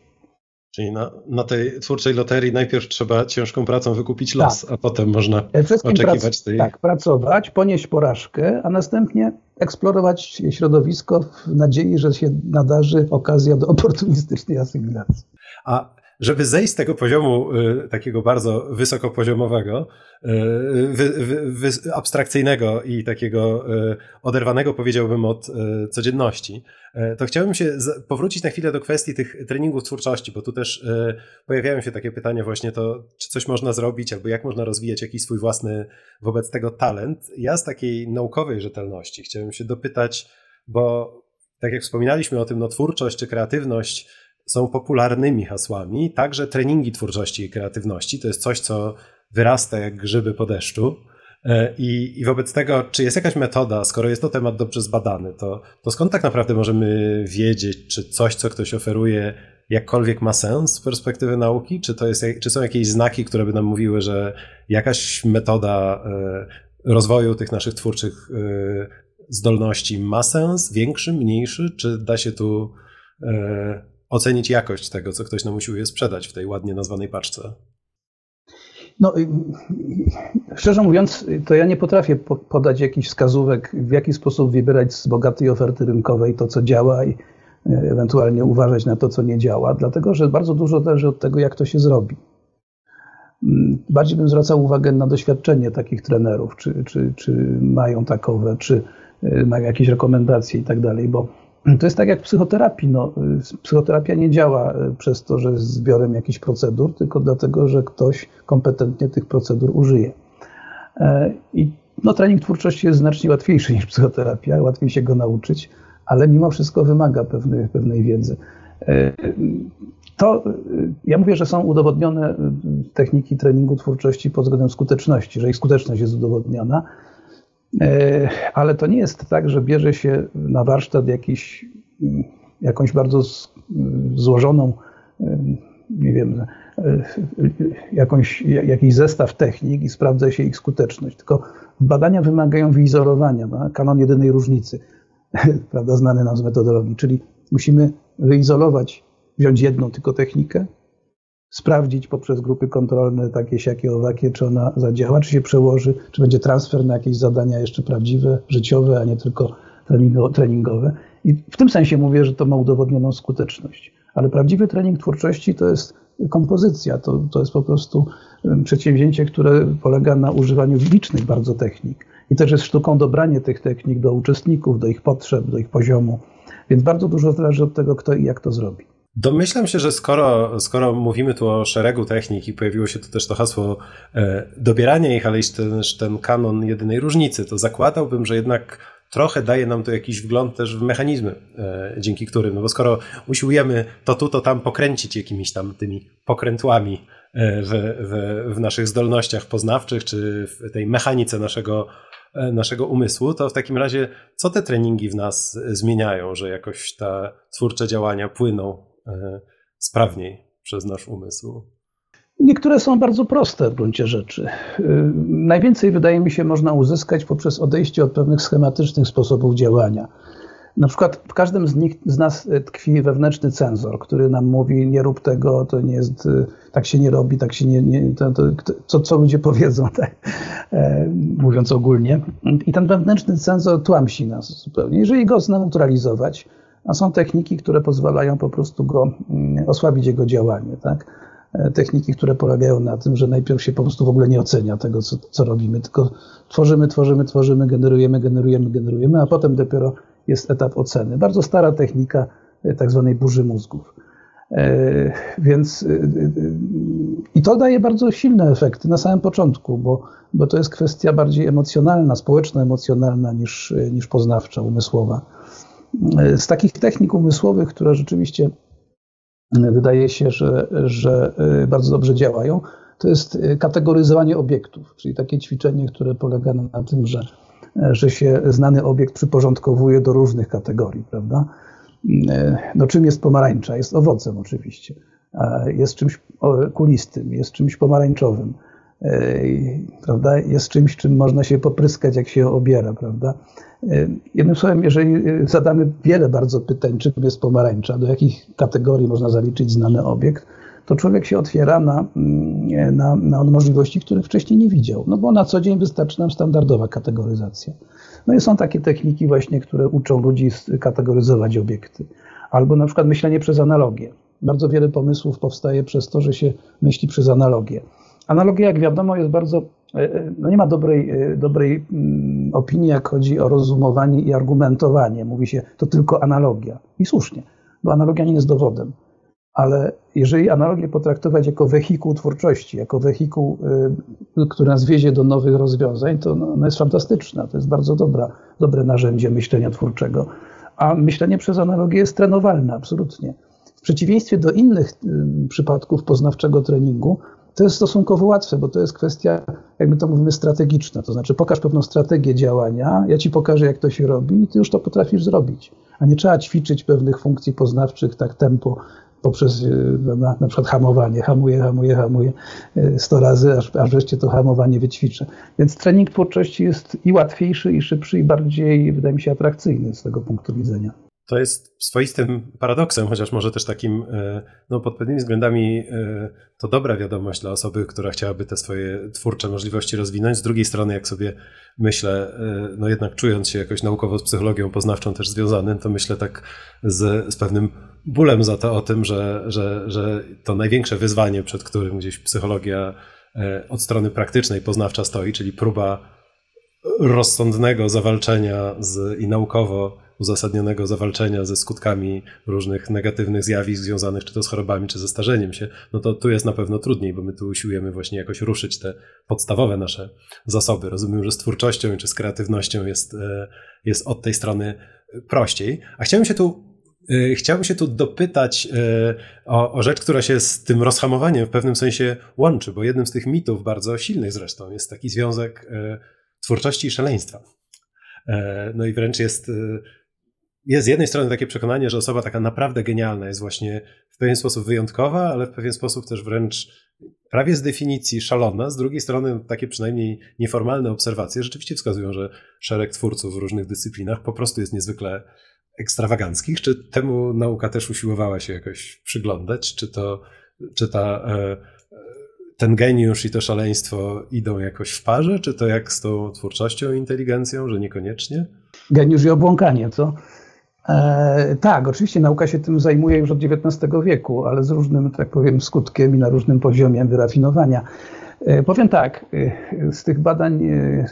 Czyli na, na tej twórczej loterii najpierw trzeba ciężką pracą wykupić los, tak. a potem można oczekiwać prac, tej... Tak, pracować, ponieść porażkę, a następnie eksplorować środowisko w nadziei, że się nadarzy okazja do <laughs> oportunistycznej asymilacji. A żeby zejść z tego poziomu y, takiego bardzo wysokopoziomowego, y, wy, wy, wy, abstrakcyjnego i takiego y, oderwanego, powiedziałbym, od codzienności, to chciałbym się powrócić na chwilę do kwestii tych treningów twórczości, bo tu też pojawiają się takie pytania właśnie to, czy coś można zrobić, albo jak można rozwijać jakiś swój własny wobec tego talent. Ja z takiej naukowej rzetelności chciałem się dopytać, bo tak jak wspominaliśmy o tym, no twórczość czy kreatywność są popularnymi hasłami. Także treningi twórczości i kreatywności to jest coś, co wyrasta jak grzyby po deszczu. E, I, I, wobec tego, czy jest jakaś metoda, skoro jest to temat dobrze zbadany, to, to skąd tak naprawdę możemy wiedzieć, czy coś, co ktoś oferuje, jakkolwiek ma sens z perspektywy nauki? Czy, to jest, czy są jakieś znaki, które by nam mówiły, że jakaś metoda e, rozwoju tych naszych twórczych e, zdolności ma sens, większy, mniejszy, czy da się tu ocenić jakość tego, co ktoś nam usiłuje sprzedać w tej ładnie nazwanej paczce? No, szczerze mówiąc, to ja nie potrafię podać jakichś wskazówek, w jaki sposób wybierać z bogatej oferty rynkowej to, co działa i e, ewentualnie uważać na to, co nie działa, dlatego że bardzo dużo zależy od tego, jak to się zrobi. Mm, bardziej bym zwracał uwagę na doświadczenie takich trenerów, czy, czy, czy mają takowe, czy y, mają jakieś rekomendacje i tak dalej, bo to jest tak jak w psychoterapii. No, y, psychoterapia nie działa y, przez to, że jest zbiorem jakichś procedur, tylko dlatego, że ktoś kompetentnie tych procedur użyje. E, I no, trening twórczości jest znacznie łatwiejszy <laughs> niż psychoterapia, łatwiej się go nauczyć, ale mimo wszystko wymaga pewnej, pewnej wiedzy. E, to ja mówię, że są udowodnione techniki treningu twórczości pod względem skuteczności, że ich skuteczność jest udowodniona, ale to nie jest tak, że bierze się na warsztat jakiś, jakąś bardzo złożoną, nie wiem, jakąś, jakiś zestaw technik i sprawdza się ich skuteczność. Tylko badania wymagają wyizolowania, no? kanon jedynej różnicy, <laughs> prawda, znany nam z metodologii, czyli musimy wyizolować wziąć jedną tylko technikę, sprawdzić poprzez grupy kontrolne takie, siakie, owakie, czy ona zadziała, czy się przełoży, czy będzie transfer na jakieś zadania jeszcze prawdziwe, życiowe, a nie tylko treningowe. I w tym sensie mówię, że to ma udowodnioną skuteczność. Ale prawdziwy trening twórczości to jest kompozycja, to, to jest po prostu przedsięwzięcie, które polega na używaniu licznych bardzo technik. I też jest sztuką dobranie tych technik do uczestników, do ich potrzeb, do ich poziomu. Więc bardzo dużo zależy od tego, kto i jak to zrobi. Domyślam się, że skoro, skoro mówimy tu o szeregu technik i pojawiło się tu też to hasło e, dobierania ich, ale i ten, ten kanon jedynej różnicy, to zakładałbym, że jednak trochę daje nam to jakiś wgląd też w mechanizmy, e, dzięki którym, no bo skoro usiłujemy to tu, to tam pokręcić jakimiś tam tymi pokrętłami e, w, w, w naszych zdolnościach poznawczych, czy w tej mechanice naszego E, naszego umysłu, to w takim razie co te treningi w nas zmieniają, że jakoś te twórcze działania płyną sprawniej przez nasz umysł? Niektóre są bardzo proste w gruncie rzeczy. E, najwięcej, wydaje mi się, można uzyskać poprzez odejście od pewnych schematycznych sposobów działania. Na przykład w każdym z, nich, z nas tkwi wewnętrzny cenzor, który nam mówi, nie rób tego, to nie jest, tak się nie robi, tak się nie, nie to, to, to, co ludzie powiedzą, <laughs> tak, e, mówiąc ogólnie. I ten wewnętrzny cenzor tłamsi nas zupełnie. Jeżeli go zneutralizować, a są techniki, które pozwalają po prostu go mm, osłabić jego działanie, tak? E, techniki, które polegają na tym, że najpierw się po prostu w ogóle nie ocenia tego, co, co robimy, tylko tworzymy, tworzymy, tworzymy, generujemy, generujemy, generujemy, a potem dopiero jest etap oceny. Bardzo stara technika e, tak zwanej burzy mózgów. E, więc i to daje bardzo silne efekty na samym początku, bo, bo to jest kwestia bardziej emocjonalna, społeczno-emocjonalna niż, niż poznawcza, umysłowa. Z takich technik umysłowych, które rzeczywiście wydaje się, że, że bardzo dobrze działają, to jest kategoryzowanie obiektów, czyli takie ćwiczenie, które polega na tym, że że się znany obiekt przyporządkowuje do różnych kategorii, prawda? No czym jest pomarańcza? Jest owocem oczywiście. Jest czymś kulistym, jest czymś pomarańczowym, prawda? Jest czymś, czym można się popryskać, jak się obiera, prawda? Jednym słowem, jeżeli zadamy wiele bardzo pytań, czym jest pomarańcza, do jakich kategorii można zaliczyć znany obiekt, to człowiek się otwiera na, mm, na, na możliwości, których wcześniej nie widział. No bo na co dzień wystarczy nam standardowa kategoryzacja. No i są takie techniki właśnie, które uczą ludzi kategoryzować obiekty. Albo na przykład myślenie przez analogię. Bardzo wiele pomysłów powstaje przez to, że się myśli przez analogię. Analogia, jak wiadomo, jest bardzo, e, e, no nie ma dobrej, e, dobrej mm, opinii, jak chodzi o rozumowanie i argumentowanie. Mówi się, to tylko analogia. I słusznie, bo analogia nie jest dowodem ale jeżeli analogię potraktować jako wehikuł twórczości, jako wehikuł, który nas wiezie do nowych rozwiązań, to no, ona jest fantastyczna. To jest bardzo dobra, dobre narzędzie myślenia twórczego. A myślenie przez analogię jest trenowalne, absolutnie. W przeciwieństwie do innych przypadków poznawczego treningu, to jest stosunkowo łatwe, bo to jest kwestia, jak my to mówimy, strategiczna. To znaczy, pokaż pewną strategię działania, ja ci pokażę, jak to się robi, i ty już to potrafisz zrobić. A nie trzeba ćwiczyć pewnych funkcji poznawczych, tak tempo, poprzez na, na przykład hamowanie. Hamuje, hamuje, hamuje 100 razy, aż, aż wreszcie to hamowanie wyćwiczę. Więc trening twórczości jest i łatwiejszy, i szybszy, i bardziej, wydaje mi się, atrakcyjny z tego punktu widzenia. To jest swoistym paradoksem, chociaż może też takim, e, no pod pewnymi względami e, to dobra wiadomość dla osoby, która chciałaby te swoje twórcze możliwości rozwinąć. Z drugiej strony, jak sobie myślę, e, no jednak czując się jakoś naukowo z psychologią poznawczą też związanym, to myślę tak z, z pewnym bólem za to o tym, że, że, że to największe wyzwanie, przed którym gdzieś psychologia od strony praktycznej poznawcza stoi, czyli próba rozsądnego zawalczenia z, i naukowo uzasadnionego zawalczenia ze skutkami różnych negatywnych zjawisk związanych czy to z chorobami, czy ze starzeniem się, no to tu jest na pewno trudniej, bo my tu usiłujemy właśnie jakoś ruszyć te podstawowe nasze zasoby. Rozumiem, że z twórczością czy z kreatywnością jest, e, jest od tej strony prościej. A się tu e, Chciałbym się tu dopytać e, o, o, rzecz, która się z tym rozhamowaniem w pewnym sensie łączy, bo jednym z tych mitów, bardzo silnych zresztą, jest taki związek twórczości i szaleństwa. No i wręcz jest jest z jednej strony takie przekonanie, że osoba taka naprawdę genialna jest właśnie w pewien sposób wyjątkowa, ale w pewien sposób też wręcz prawie z definicji szalona. Z drugiej strony takie przynajmniej nieformalne obserwacje rzeczywiście wskazują, że szereg twórców w różnych dyscyplinach po prostu jest niezwykle ekstrawaganckich. Czy temu nauka też usiłowała się jakoś przyglądać? Czy to, czy ta, e, ten geniusz i to szaleństwo idą jakoś w parze? Czy to jak z tą twórczością i inteligencją, że niekoniecznie? Geniusz i obłąkanie, co? E, tak, oczywiście nauka się tym zajmuje już od XIX wieku, ale z różnym, tak powiem, skutkiem i na różnym poziomie wyrafinowania. E, powiem tak, e, z tych badań,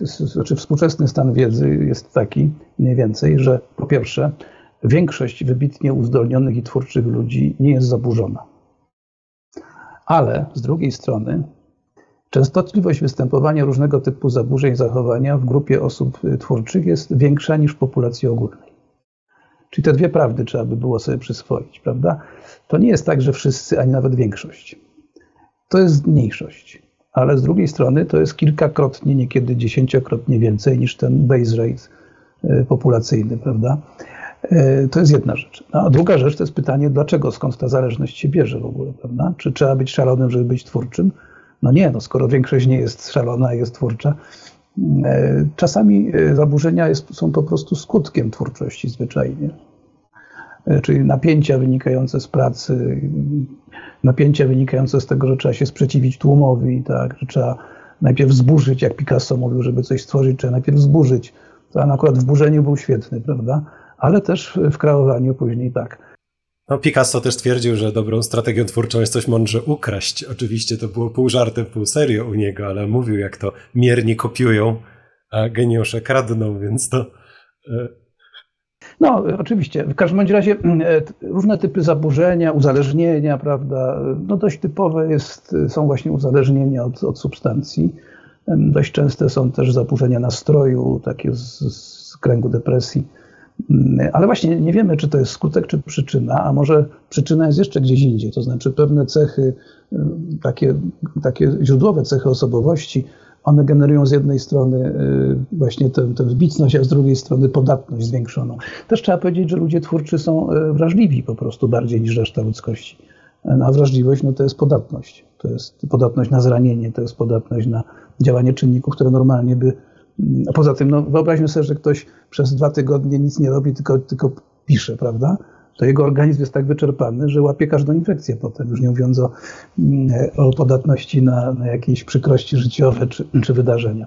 znaczy współczesny stan wiedzy jest taki mniej więcej, że po pierwsze, większość wybitnie uzdolnionych i twórczych ludzi nie jest zaburzona. Ale z drugiej strony, częstotliwość występowania różnego typu zaburzeń zachowania w grupie osób twórczych jest większa niż w populacji ogólnej. Czyli te dwie prawdy trzeba by było sobie przyswoić, prawda? To nie jest tak, że wszyscy, ani nawet większość. To jest mniejszość. Ale z drugiej strony to jest kilkakrotnie, niekiedy dziesięciokrotnie więcej niż ten base rate e, populacyjny, prawda? E, to jest jedna rzecz. No, a druga rzecz to jest pytanie, dlaczego, skąd ta zależność się bierze w ogóle, prawda? Czy trzeba być szalonym, żeby być twórczym? No nie, no skoro większość nie jest szalona, jest twórcza, czasami e, zaburzenia jest, są po prostu skutkiem twórczości zwyczajnie. E, czyli napięcia wynikające z pracy, napięcia wynikające z tego, że trzeba się sprzeciwić tłumowi, tak, że trzeba najpierw zburzyć, jak Picasso mówił, żeby coś stworzyć, trzeba najpierw zburzyć. To akurat w burzeniu był świetny, prawda? Ale też w kreowaniu później tak. No, Picasso też twierdził, że dobrą strategią twórczą jest coś mądrze ukraść. Oczywiście to było pół żartem, pół serio u niego, ale mówił, jak to mierni kopiują, a geniusze kradną, więc to. E, no, oczywiście. W każdym razie mm, e, różne typy zaburzenia, uzależnienia, prawda, no dość typowe jest, są właśnie uzależnienia od, od substancji. Dość częste są też zaburzenia nastroju, takie z, z kręgu depresji ale właśnie nie wiemy, czy to jest skutek, czy przyczyna, a może przyczyna jest jeszcze gdzieś indziej. To znaczy pewne cechy, y, takie, takie źródłowe cechy osobowości, one generują z jednej strony y, właśnie tę, tę a z drugiej strony podatność zwiększoną. Też trzeba powiedzieć, że ludzie twórczy są y, wrażliwi po prostu bardziej niż reszta ludzkości. A wrażliwość no to jest podatność. To jest podatność na zranienie, to jest podatność na działanie czynników, które normalnie by a poza tym, no, wyobraźmy sobie, że ktoś przez dwa tygodnie nic nie robi, tylko, tylko pisze, prawda? To jego organizm jest tak wyczerpany, że łapie każdą infekcję potem, już nie mówiąc o, mm, o podatności na, na jakieś przykrości życiowe czy, czy wydarzenia.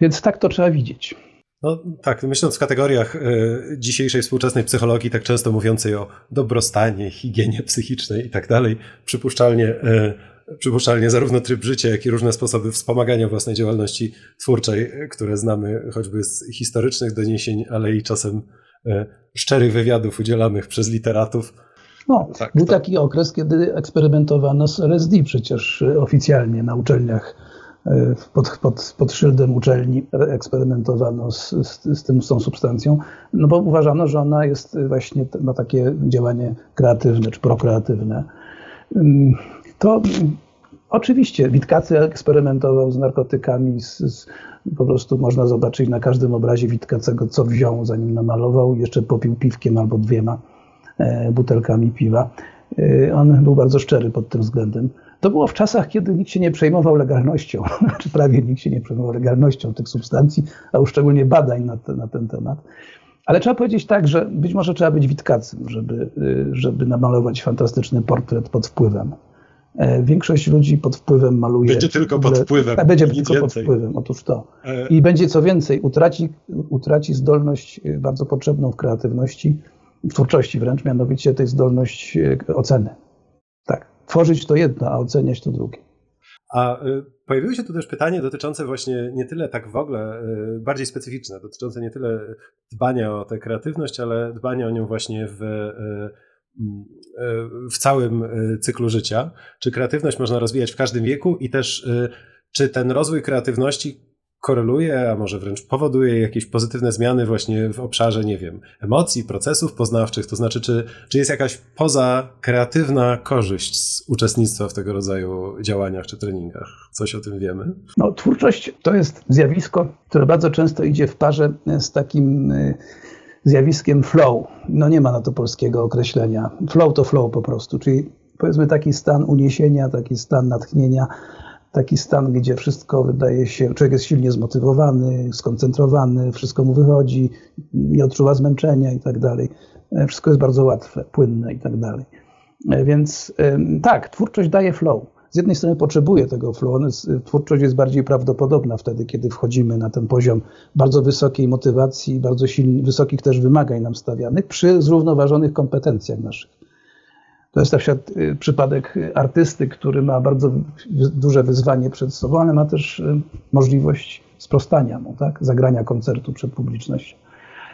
Więc tak to trzeba widzieć. No tak, myśląc w kategoriach y, dzisiejszej współczesnej psychologii, tak często mówiącej o dobrostanie, higienie psychicznej i tak dalej, przypuszczalnie y, przypuszczalnie zarówno tryb życia, jak i różne sposoby wspomagania własnej działalności twórczej, które znamy choćby z historycznych doniesień, ale i czasem e, szczerych wywiadów udzielanych przez literatów. No, tak, był to... taki okres, kiedy eksperymentowano z LSD przecież oficjalnie na uczelniach. E, pod, pod, pod szyldem uczelni eksperymentowano z, z, z, tym, z tą substancją, no bo uważano, że ona jest właśnie, ma takie działanie kreatywne czy prokreatywne. To oczywiście Witkacy eksperymentował z narkotykami, z, z, po prostu można zobaczyć na każdym obrazie Witkacego, co wziął, zanim namalował, jeszcze popił piwkiem albo dwiema e, butelkami piwa. E, on był bardzo szczery pod tym względem. To było w czasach, kiedy nikt się nie przejmował legalnością, <laughs> czy prawie nikt się nie przejmował legalnością tych substancji, a już szczególnie badań na, te, na ten temat. Ale trzeba powiedzieć tak, że być może trzeba być witkacym, żeby, e, żeby namalować fantastyczny portret pod wpływem. E, większość ludzi pod wpływem maluje. Będzie tylko pod wpływem. Będzie tylko więcej. pod wpływem, otóż to. E, I będzie co więcej, utraci, utraci zdolność e, bardzo potrzebną w kreatywności, w twórczości wręcz, mianowicie tej zdolność oceny. Tak. Tworzyć to jedno, a oceniać to drugie. A pojawiło się tu też pytanie dotyczące właśnie nie tyle tak w ogóle, bardziej specyficzne, dotyczące nie tyle dbania o tę kreatywność, ale dbania o nią właśnie w w całym cyklu życia. Czy kreatywność można rozwijać w każdym wieku i też czy ten rozwój kreatywności koreluje, a może wręcz powoduje jakieś pozytywne zmiany właśnie w obszarze, nie wiem, emocji, procesów poznawczych, to znaczy, czy, czy jest jakaś poza kreatywna korzyść z uczestnictwa w tego rodzaju działaniach czy treningach? Coś o tym wiemy? No, twórczość to jest zjawisko, które bardzo często idzie w parze z takim zjawiskiem flow. No nie ma na to polskiego określenia. Flow to flow po prostu, czyli powiedzmy taki stan uniesienia, taki stan natchnienia, taki stan, gdzie wszystko wydaje się, człowiek jest silnie zmotywowany, skoncentrowany, wszystko mu wychodzi, nie odczuwa zmęczenia i tak dalej. E, wszystko jest bardzo łatwe, płynne i tak dalej. E, więc tak, twórczość daje flow. Z jednej strony potrzebuje tego flow, twórczość jest bardziej prawdopodobna wtedy, kiedy wchodzimy na ten poziom bardzo wysokiej motywacji, bardzo silnych, wysokich też wymagań nam stawianych przy zrównoważonych kompetencjach naszych. To jest na przykład y, przypadek artysty, który ma bardzo duże wyzwanie przed sobą, ale ma też y, możliwość sprostania mu, tak? zagrania koncertu przed publicznością.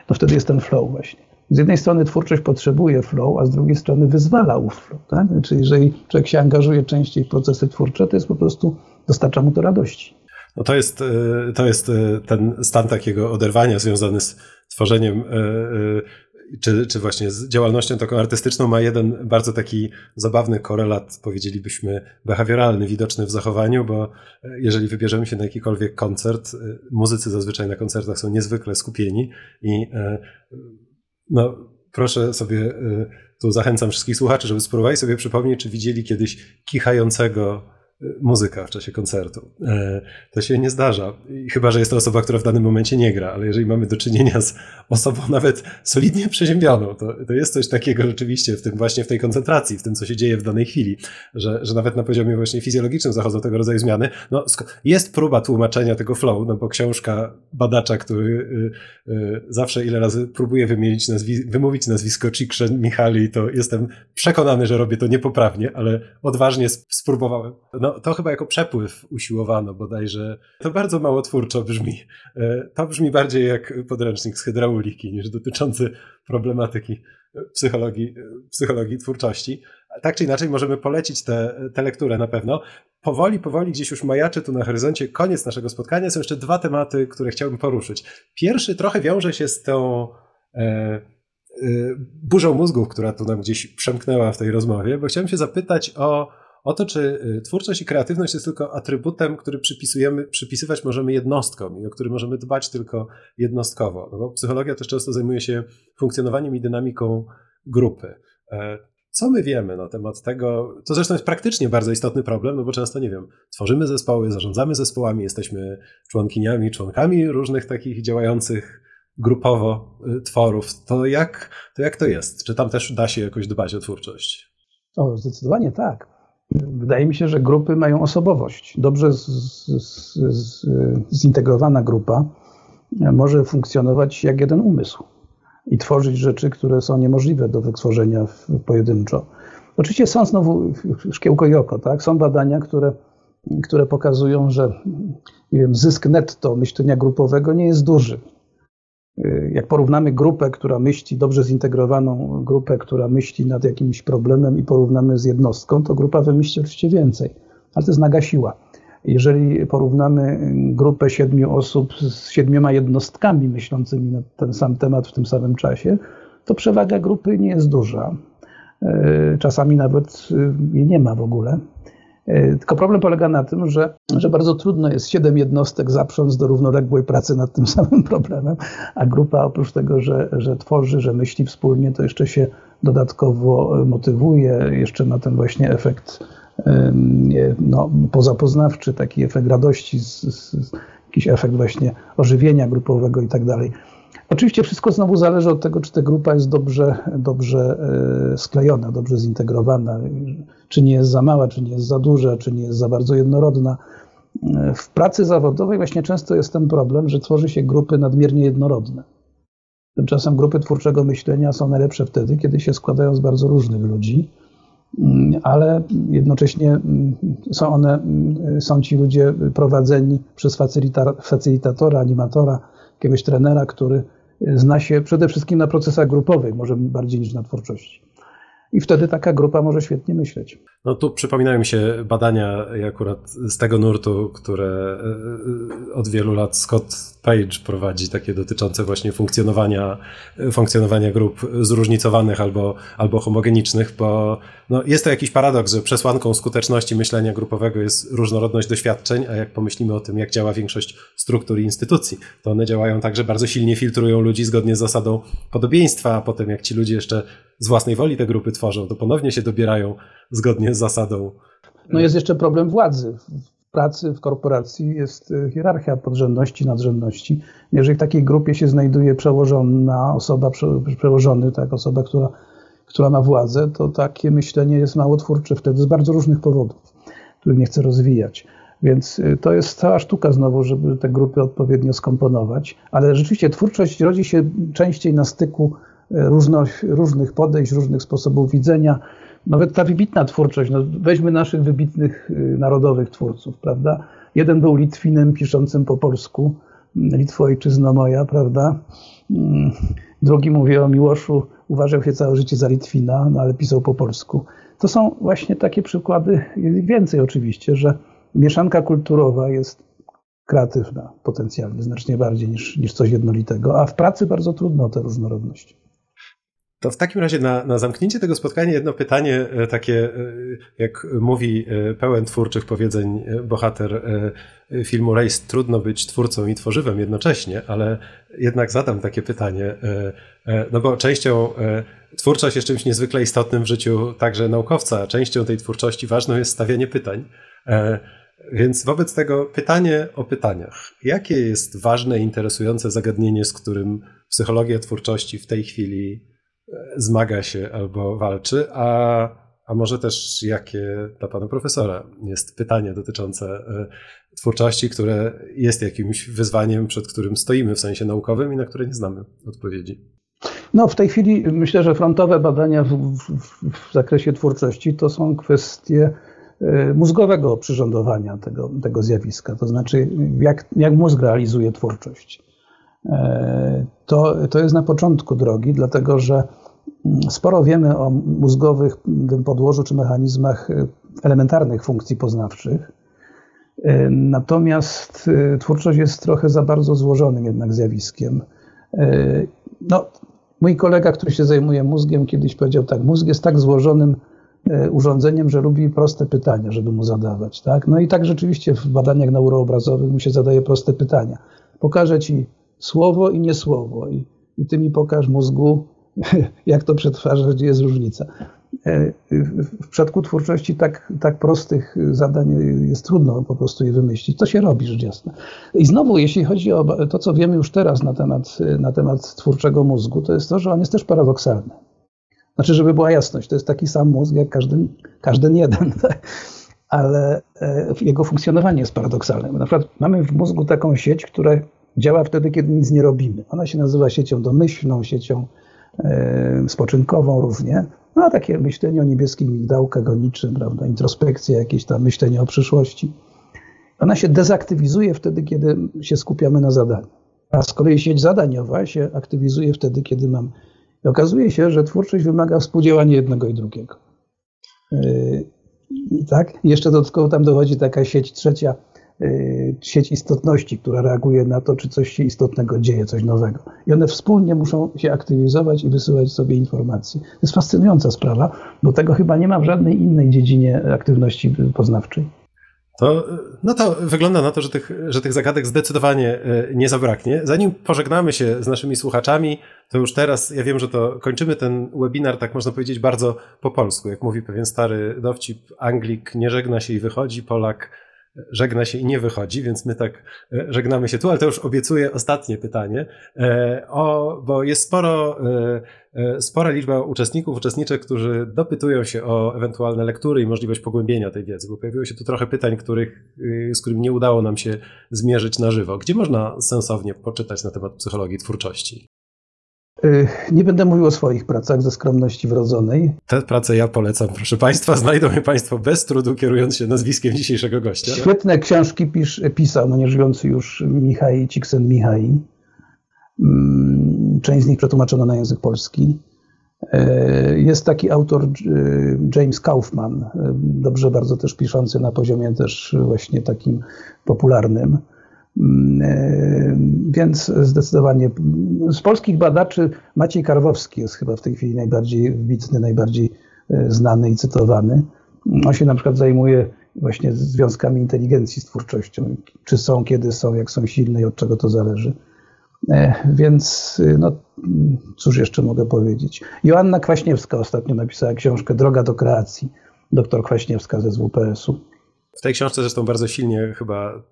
To wtedy jest ten flow właśnie. Z jednej strony twórczość potrzebuje flow, a z drugiej strony wyzwala ów flow. Tak? Czyli jeżeli człowiek się angażuje częściej w procesy twórcze, to jest po prostu, dostarcza mu to radości. No to jest, y, to jest ten stan takiego oderwania związany z tworzeniem czy, czy właśnie z działalnością taką artystyczną ma jeden bardzo taki zabawny korelat, powiedzielibyśmy, behawioralny, widoczny w zachowaniu, bo jeżeli wybierzemy się na jakikolwiek koncert, muzycy zazwyczaj na koncertach są niezwykle skupieni i no, proszę sobie, tu zachęcam wszystkich słuchaczy, żeby spróbowali sobie przypomnieć, czy widzieli kiedyś kichającego muzyka w czasie koncertu. E, to się nie zdarza. Chyba, że jest to osoba, która w danym momencie nie gra, ale jeżeli mamy do czynienia z osobą nawet solidnie przeziębioną, to, to jest coś takiego rzeczywiście w tym właśnie w tej koncentracji, w tym, co się dzieje w danej chwili, że, że nawet na poziomie właśnie fizjologicznym zachodzą tego rodzaju zmiany. No, jest próba tłumaczenia tego flow, no bo książka badacza, który y, y, zawsze ile razy próbuje wymienić nazwi wymówić nazwisko Cikrzeń Michali, to jestem przekonany, że robię to niepoprawnie, ale odważnie spróbowałem. No, to chyba jako przepływ usiłowano bodajże. To bardzo mało twórczo brzmi. E, to brzmi bardziej jak podręcznik z hydrauliki niż dotyczący problematyki psychologii, psychologii twórczości. Tak czy inaczej możemy polecić tę lekturę na pewno. Powoli, powoli gdzieś już majaczy tu na horyzoncie koniec naszego spotkania. Są jeszcze dwa tematy, które chciałbym poruszyć. Pierwszy trochę wiąże się z tą e, e, burzą mózgów, która tu nam gdzieś przemknęła w tej rozmowie, bo chciałem się zapytać o o to, czy y, twórczość i kreatywność jest tylko atrybutem, który przypisujemy, przypisywać możemy jednostkom i o który możemy dbać tylko jednostkowo. No bo psychologia też często zajmuje się funkcjonowaniem i dynamiką grupy. E, co my wiemy na temat tego? To zresztą jest praktycznie bardzo istotny problem, no bo często, nie wiem, tworzymy zespoły, zarządzamy zespołami, jesteśmy członkiniami, członkami różnych takich działających grupowo y, tworów. To jak, to jak to jest? Czy tam też da się jakoś dbać o twórczość? O, zdecydowanie tak. Wydaje mi się, że grupy mają osobowość. Dobrze z, z, z, zintegrowana grupa może funkcjonować jak jeden umysł i tworzyć rzeczy, które są niemożliwe do wytworzenia pojedynczo. Oczywiście są znowu szkiełko i oko, tak? Są badania, które, które pokazują, że nie wiem, zysk netto myślenia grupowego nie jest duży. Y, jak porównamy grupę, która myśli, dobrze zintegrowaną grupę, która myśli nad jakimś problemem i porównamy z jednostką, to grupa wymyśli oczywiście więcej, ale to jest naga siła. Jeżeli porównamy grupę siedmiu osób z siedmioma jednostkami myślącymi na ten sam temat w tym samym czasie, to przewaga grupy nie jest duża. Y, czasami nawet y, jej nie ma w ogóle. E, tylko problem polega na tym, że, że bardzo trudno jest siedem jednostek zaprząc do równoległej pracy nad tym <laughs> samym problemem, a grupa oprócz tego, że, że tworzy, że myśli wspólnie, to jeszcze się dodatkowo motywuje, jeszcze ma ten właśnie efekt no, pozapoznawczy, taki efekt radości, z, z, jakiś efekt właśnie ożywienia grupowego i tak dalej. Oczywiście wszystko znowu zależy od tego, czy ta grupa jest dobrze, dobrze e, sklejona, dobrze zintegrowana, czy nie jest za mała, czy nie jest za duża, czy nie jest za bardzo jednorodna. E, w pracy zawodowej właśnie często jest ten problem, że tworzy się grupy nadmiernie jednorodne. Tymczasem grupy twórczego myślenia są najlepsze wtedy, kiedy się składają z bardzo różnych ludzi mm, ale jednocześnie są one, są ci ludzie prowadzeni przez facylitatora, animatora, jakiegoś trenera, który zna się przede wszystkim na procesach grupowych, może bardziej niż na twórczości. I wtedy taka grupa może świetnie myśleć. No tu przypominają mi się badania akurat z tego nurtu, które e, od wielu lat Scott Page prowadzi, takie dotyczące właśnie funkcjonowania, funkcjonowania grup zróżnicowanych albo, albo homogenicznych, bo no, jest to jakiś paradoks, że przesłanką skuteczności myślenia grupowego jest różnorodność doświadczeń, a jak pomyślimy o tym, jak działa większość struktur i instytucji, to one działają tak, że bardzo silnie filtrują ludzi zgodnie z zasadą podobieństwa, a potem jak ci ludzie jeszcze z własnej woli te grupy tworzą, to ponownie się dobierają zgodnie z zasadą. No jest jeszcze problem władzy. W pracy, w korporacji jest e, hierarchia podrzędności, nadrzędności. Jeżeli w takiej grupie się znajduje przełożona osoba, przełożony, tak, osoba, która, która ma władzę, to takie myślenie jest mało twórcze wtedy z bardzo różnych powodów, których nie chcę rozwijać. Więc e, to jest cała sztuka znowu, żeby te grupy odpowiednio skomponować. Ale rzeczywiście twórczość rodzi się częściej na styku e, różnych podejść, różnych sposobów widzenia, nawet ta wybitna twórczość, no weźmy naszych wybitnych y, narodowych twórców, prawda? Jeden był Litwinem piszącym po polsku, Litwo ojczyzno moja, prawda? Mm, drugi mówi o Miłoszu, uważał się całe życie za Litwina, no ale pisał po polsku. To są właśnie takie przykłady, więcej oczywiście, że mieszanka kulturowa jest kreatywna potencjalnie, znacznie bardziej niż, niż coś jednolitego, a w pracy bardzo trudno o tę różnorodność. To w takim razie na, na zamknięcie tego spotkania jedno pytanie e, takie, e, jak mówi e, pełen twórczych powiedzeń bohater filmu Race, trudno być twórcą i tworzywem jednocześnie, ale jednak zadam takie pytanie, no bo częścią twórczość jest czymś niezwykle istotnym w życiu także naukowca, częścią tej twórczości ważną jest stawianie pytań. Więc wobec tego pytanie o pytaniach. Jakie jest ważne interesujące zagadnienie, z którym psychologia twórczości w tej chwili zmaga się albo walczy, a, a może też jakie dla pana profesora jest pytanie dotyczące e, twórczości, które jest jakimś wyzwaniem, przed którym stoimy w sensie naukowym i na które nie znamy odpowiedzi. No, w tej chwili myślę, że frontowe badania w, w, w zakresie twórczości to są kwestie e, mózgowego przyrządowania tego, tego zjawiska, to znaczy jak, jak mózg realizuje twórczość. E, to, to jest na początku drogi, dlatego że sporo wiemy o mózgowych podłożu czy mechanizmach e, elementarnych funkcji poznawczych. E, natomiast twórczość jest trochę za bardzo złożonym jednak zjawiskiem. No, mój kolega, który się zajmuje mózgiem, kiedyś powiedział tak: mózg jest tak złożonym urządzeniem, że lubi proste pytania, żeby mu zadawać. Tak? No i tak rzeczywiście w badaniach neuroobrazowych mu się zadaje proste pytania. Pokażę ci słowo i niesłowo. I, i ty mi pokaż mózgu, <laughs> jak to przetwarzasz, gdzie jest różnica. E, w przypadku twórczości tak, tak prostych zadań jest trudno po prostu je wymyślić. To się robi, rzecz jasna. I znowu, jeśli chodzi o to, co wiemy już teraz na temat, na temat twórczego mózgu, to jest to, że on jest też paradoksalny. Znaczy, żeby była jasność, to jest taki sam mózg jak każdy, każdy jeden, <laughs> tak? ale e, jego funkcjonowanie jest paradoksalne. Na przykład mamy w mózgu taką sieć, która działa wtedy, kiedy nic nie robimy. Ona się nazywa siecią domyślną, siecią e, spoczynkową różnie. No a takie myślenie o niebieskim migdałkach, o prawda, introspekcja, jakieś tam myślenie o przyszłości. Ona się dezaktywizuje wtedy, kiedy się skupiamy na zadaniu. A z kolei sieć zadaniowa się aktywizuje wtedy, kiedy mam. I okazuje się, że twórczość wymaga współdziałania jednego i drugiego. Yy, tak? Jeszcze dodatkowo tam dochodzi taka sieć trzecia, sieć istotności, która reaguje na to, czy coś się istotnego dzieje, coś nowego. I one wspólnie muszą się aktywizować i wysyłać sobie informacje. To jest fascynująca sprawa, bo tego chyba nie ma w żadnej innej dziedzinie aktywności poznawczej. To, no to wygląda na to, że tych, że tych zagadek zdecydowanie y, nie zabraknie. Zanim pożegnamy się z naszymi słuchaczami, to już teraz, ja wiem, że to kończymy ten webinar, tak można powiedzieć, bardzo po polsku. Jak mówi pewien stary dowcip, Anglik nie żegna się i wychodzi, Polak żegna się i nie wychodzi, więc my tak e, żegnamy się tu, ale to już obiecuję ostatnie pytanie, e, o, bo jest sporo, e, spora liczba uczestników, uczestniczek, którzy dopytują się o ewentualne lektury i możliwość pogłębienia tej wiedzy, bo pojawiło się tu trochę pytań, których, z którymi nie udało nam się zmierzyć na żywo. Gdzie można sensownie poczytać na temat psychologii twórczości? Y, nie będę mówił o swoich pracach ze skromności wrodzonej. Te prace ja polecam, proszę Państwa. Znajdą je Państwo bez trudu, kierując się nazwiskiem dzisiejszego gościa. Świetne książki pisz, pisał, no nie żyjący już Michał Csikszentmihalyi. Mm, część z nich przetłumaczono na język polski. Y, jest taki autor y, James Kaufman, dobrze bardzo też piszący na poziomie też właśnie takim popularnym. Mm, e, więc zdecydowanie z polskich badaczy Maciej Karwowski jest chyba w tej chwili najbardziej wybitny, najbardziej e, znany i cytowany. On się na przykład zajmuje właśnie związkami inteligencji z twórczością. Czy są, kiedy są, jak są silne i od czego to zależy. E, więc no, cóż jeszcze mogę powiedzieć. Joanna Kwaśniewska ostatnio napisała książkę Droga do kreacji. Doktor Kwaśniewska ze ZWPS-u. W tej książce zresztą bardzo silnie chyba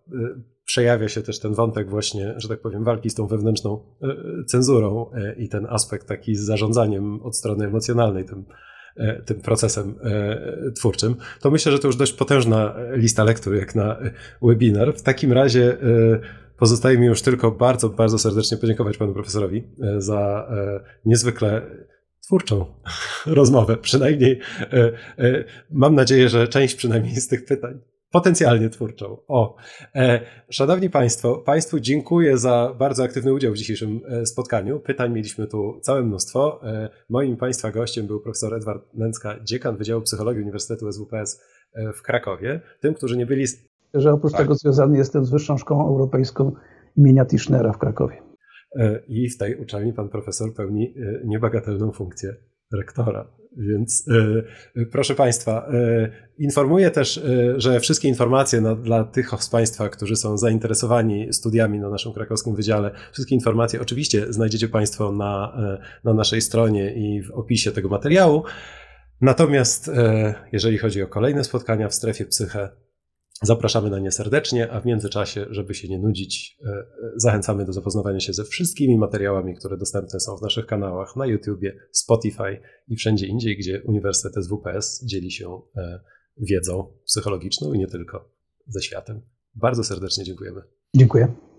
przejawia się też ten wątek właśnie, że tak powiem, walki z tą wewnętrzną e, cenzurą e, i ten aspekt taki z zarządzaniem od strony emocjonalnej tym, e, tym procesem twórczym, to myślę, że to już dość potężna lista lektur jak na webinar. W takim razie pozostaje mi już tylko bardzo, bardzo serdecznie podziękować panu profesorowi za niezwykle twórczą <laughs> rozmowę. Przynajmniej mam nadzieję, że część przynajmniej z tych pytań Potencjalnie twórczą. O, e, szanowni Państwo, Państwu dziękuję za bardzo aktywny udział w dzisiejszym e, spotkaniu. Pytań mieliśmy tu całe mnóstwo. E, moim Państwa gościem był profesor Edward Nęcka, dziekan Wydziału Psychologii Uniwersytetu SWPS w Krakowie. Tym, którzy nie byli. Że oprócz tak. tego związany jestem z Wyższą Szkołą Europejską imienia Tischnera w Krakowie. I w tej uczelni pan profesor pełni niebagatelną funkcję rektora. Więc yy, proszę Państwa, yy, informuję też, że wszystkie informacje na, dla tych z Państwa, którzy są zainteresowani studiami na naszym krakowskim wydziale, wszystkie informacje oczywiście znajdziecie Państwo na, na naszej stronie i w opisie tego materiału. Natomiast jeżeli chodzi o kolejne spotkania w strefie psyche, Zapraszamy na nie serdecznie, a w międzyczasie, żeby się nie nudzić, e, e, zachęcamy do zapoznawania się ze wszystkimi materiałami, które dostępne są w naszych kanałach na YouTubie, Spotify i wszędzie indziej, gdzie Uniwersytet SWPS dzieli się e, wiedzą psychologiczną i nie tylko ze światem. Bardzo serdecznie dziękujemy. Dziękuję.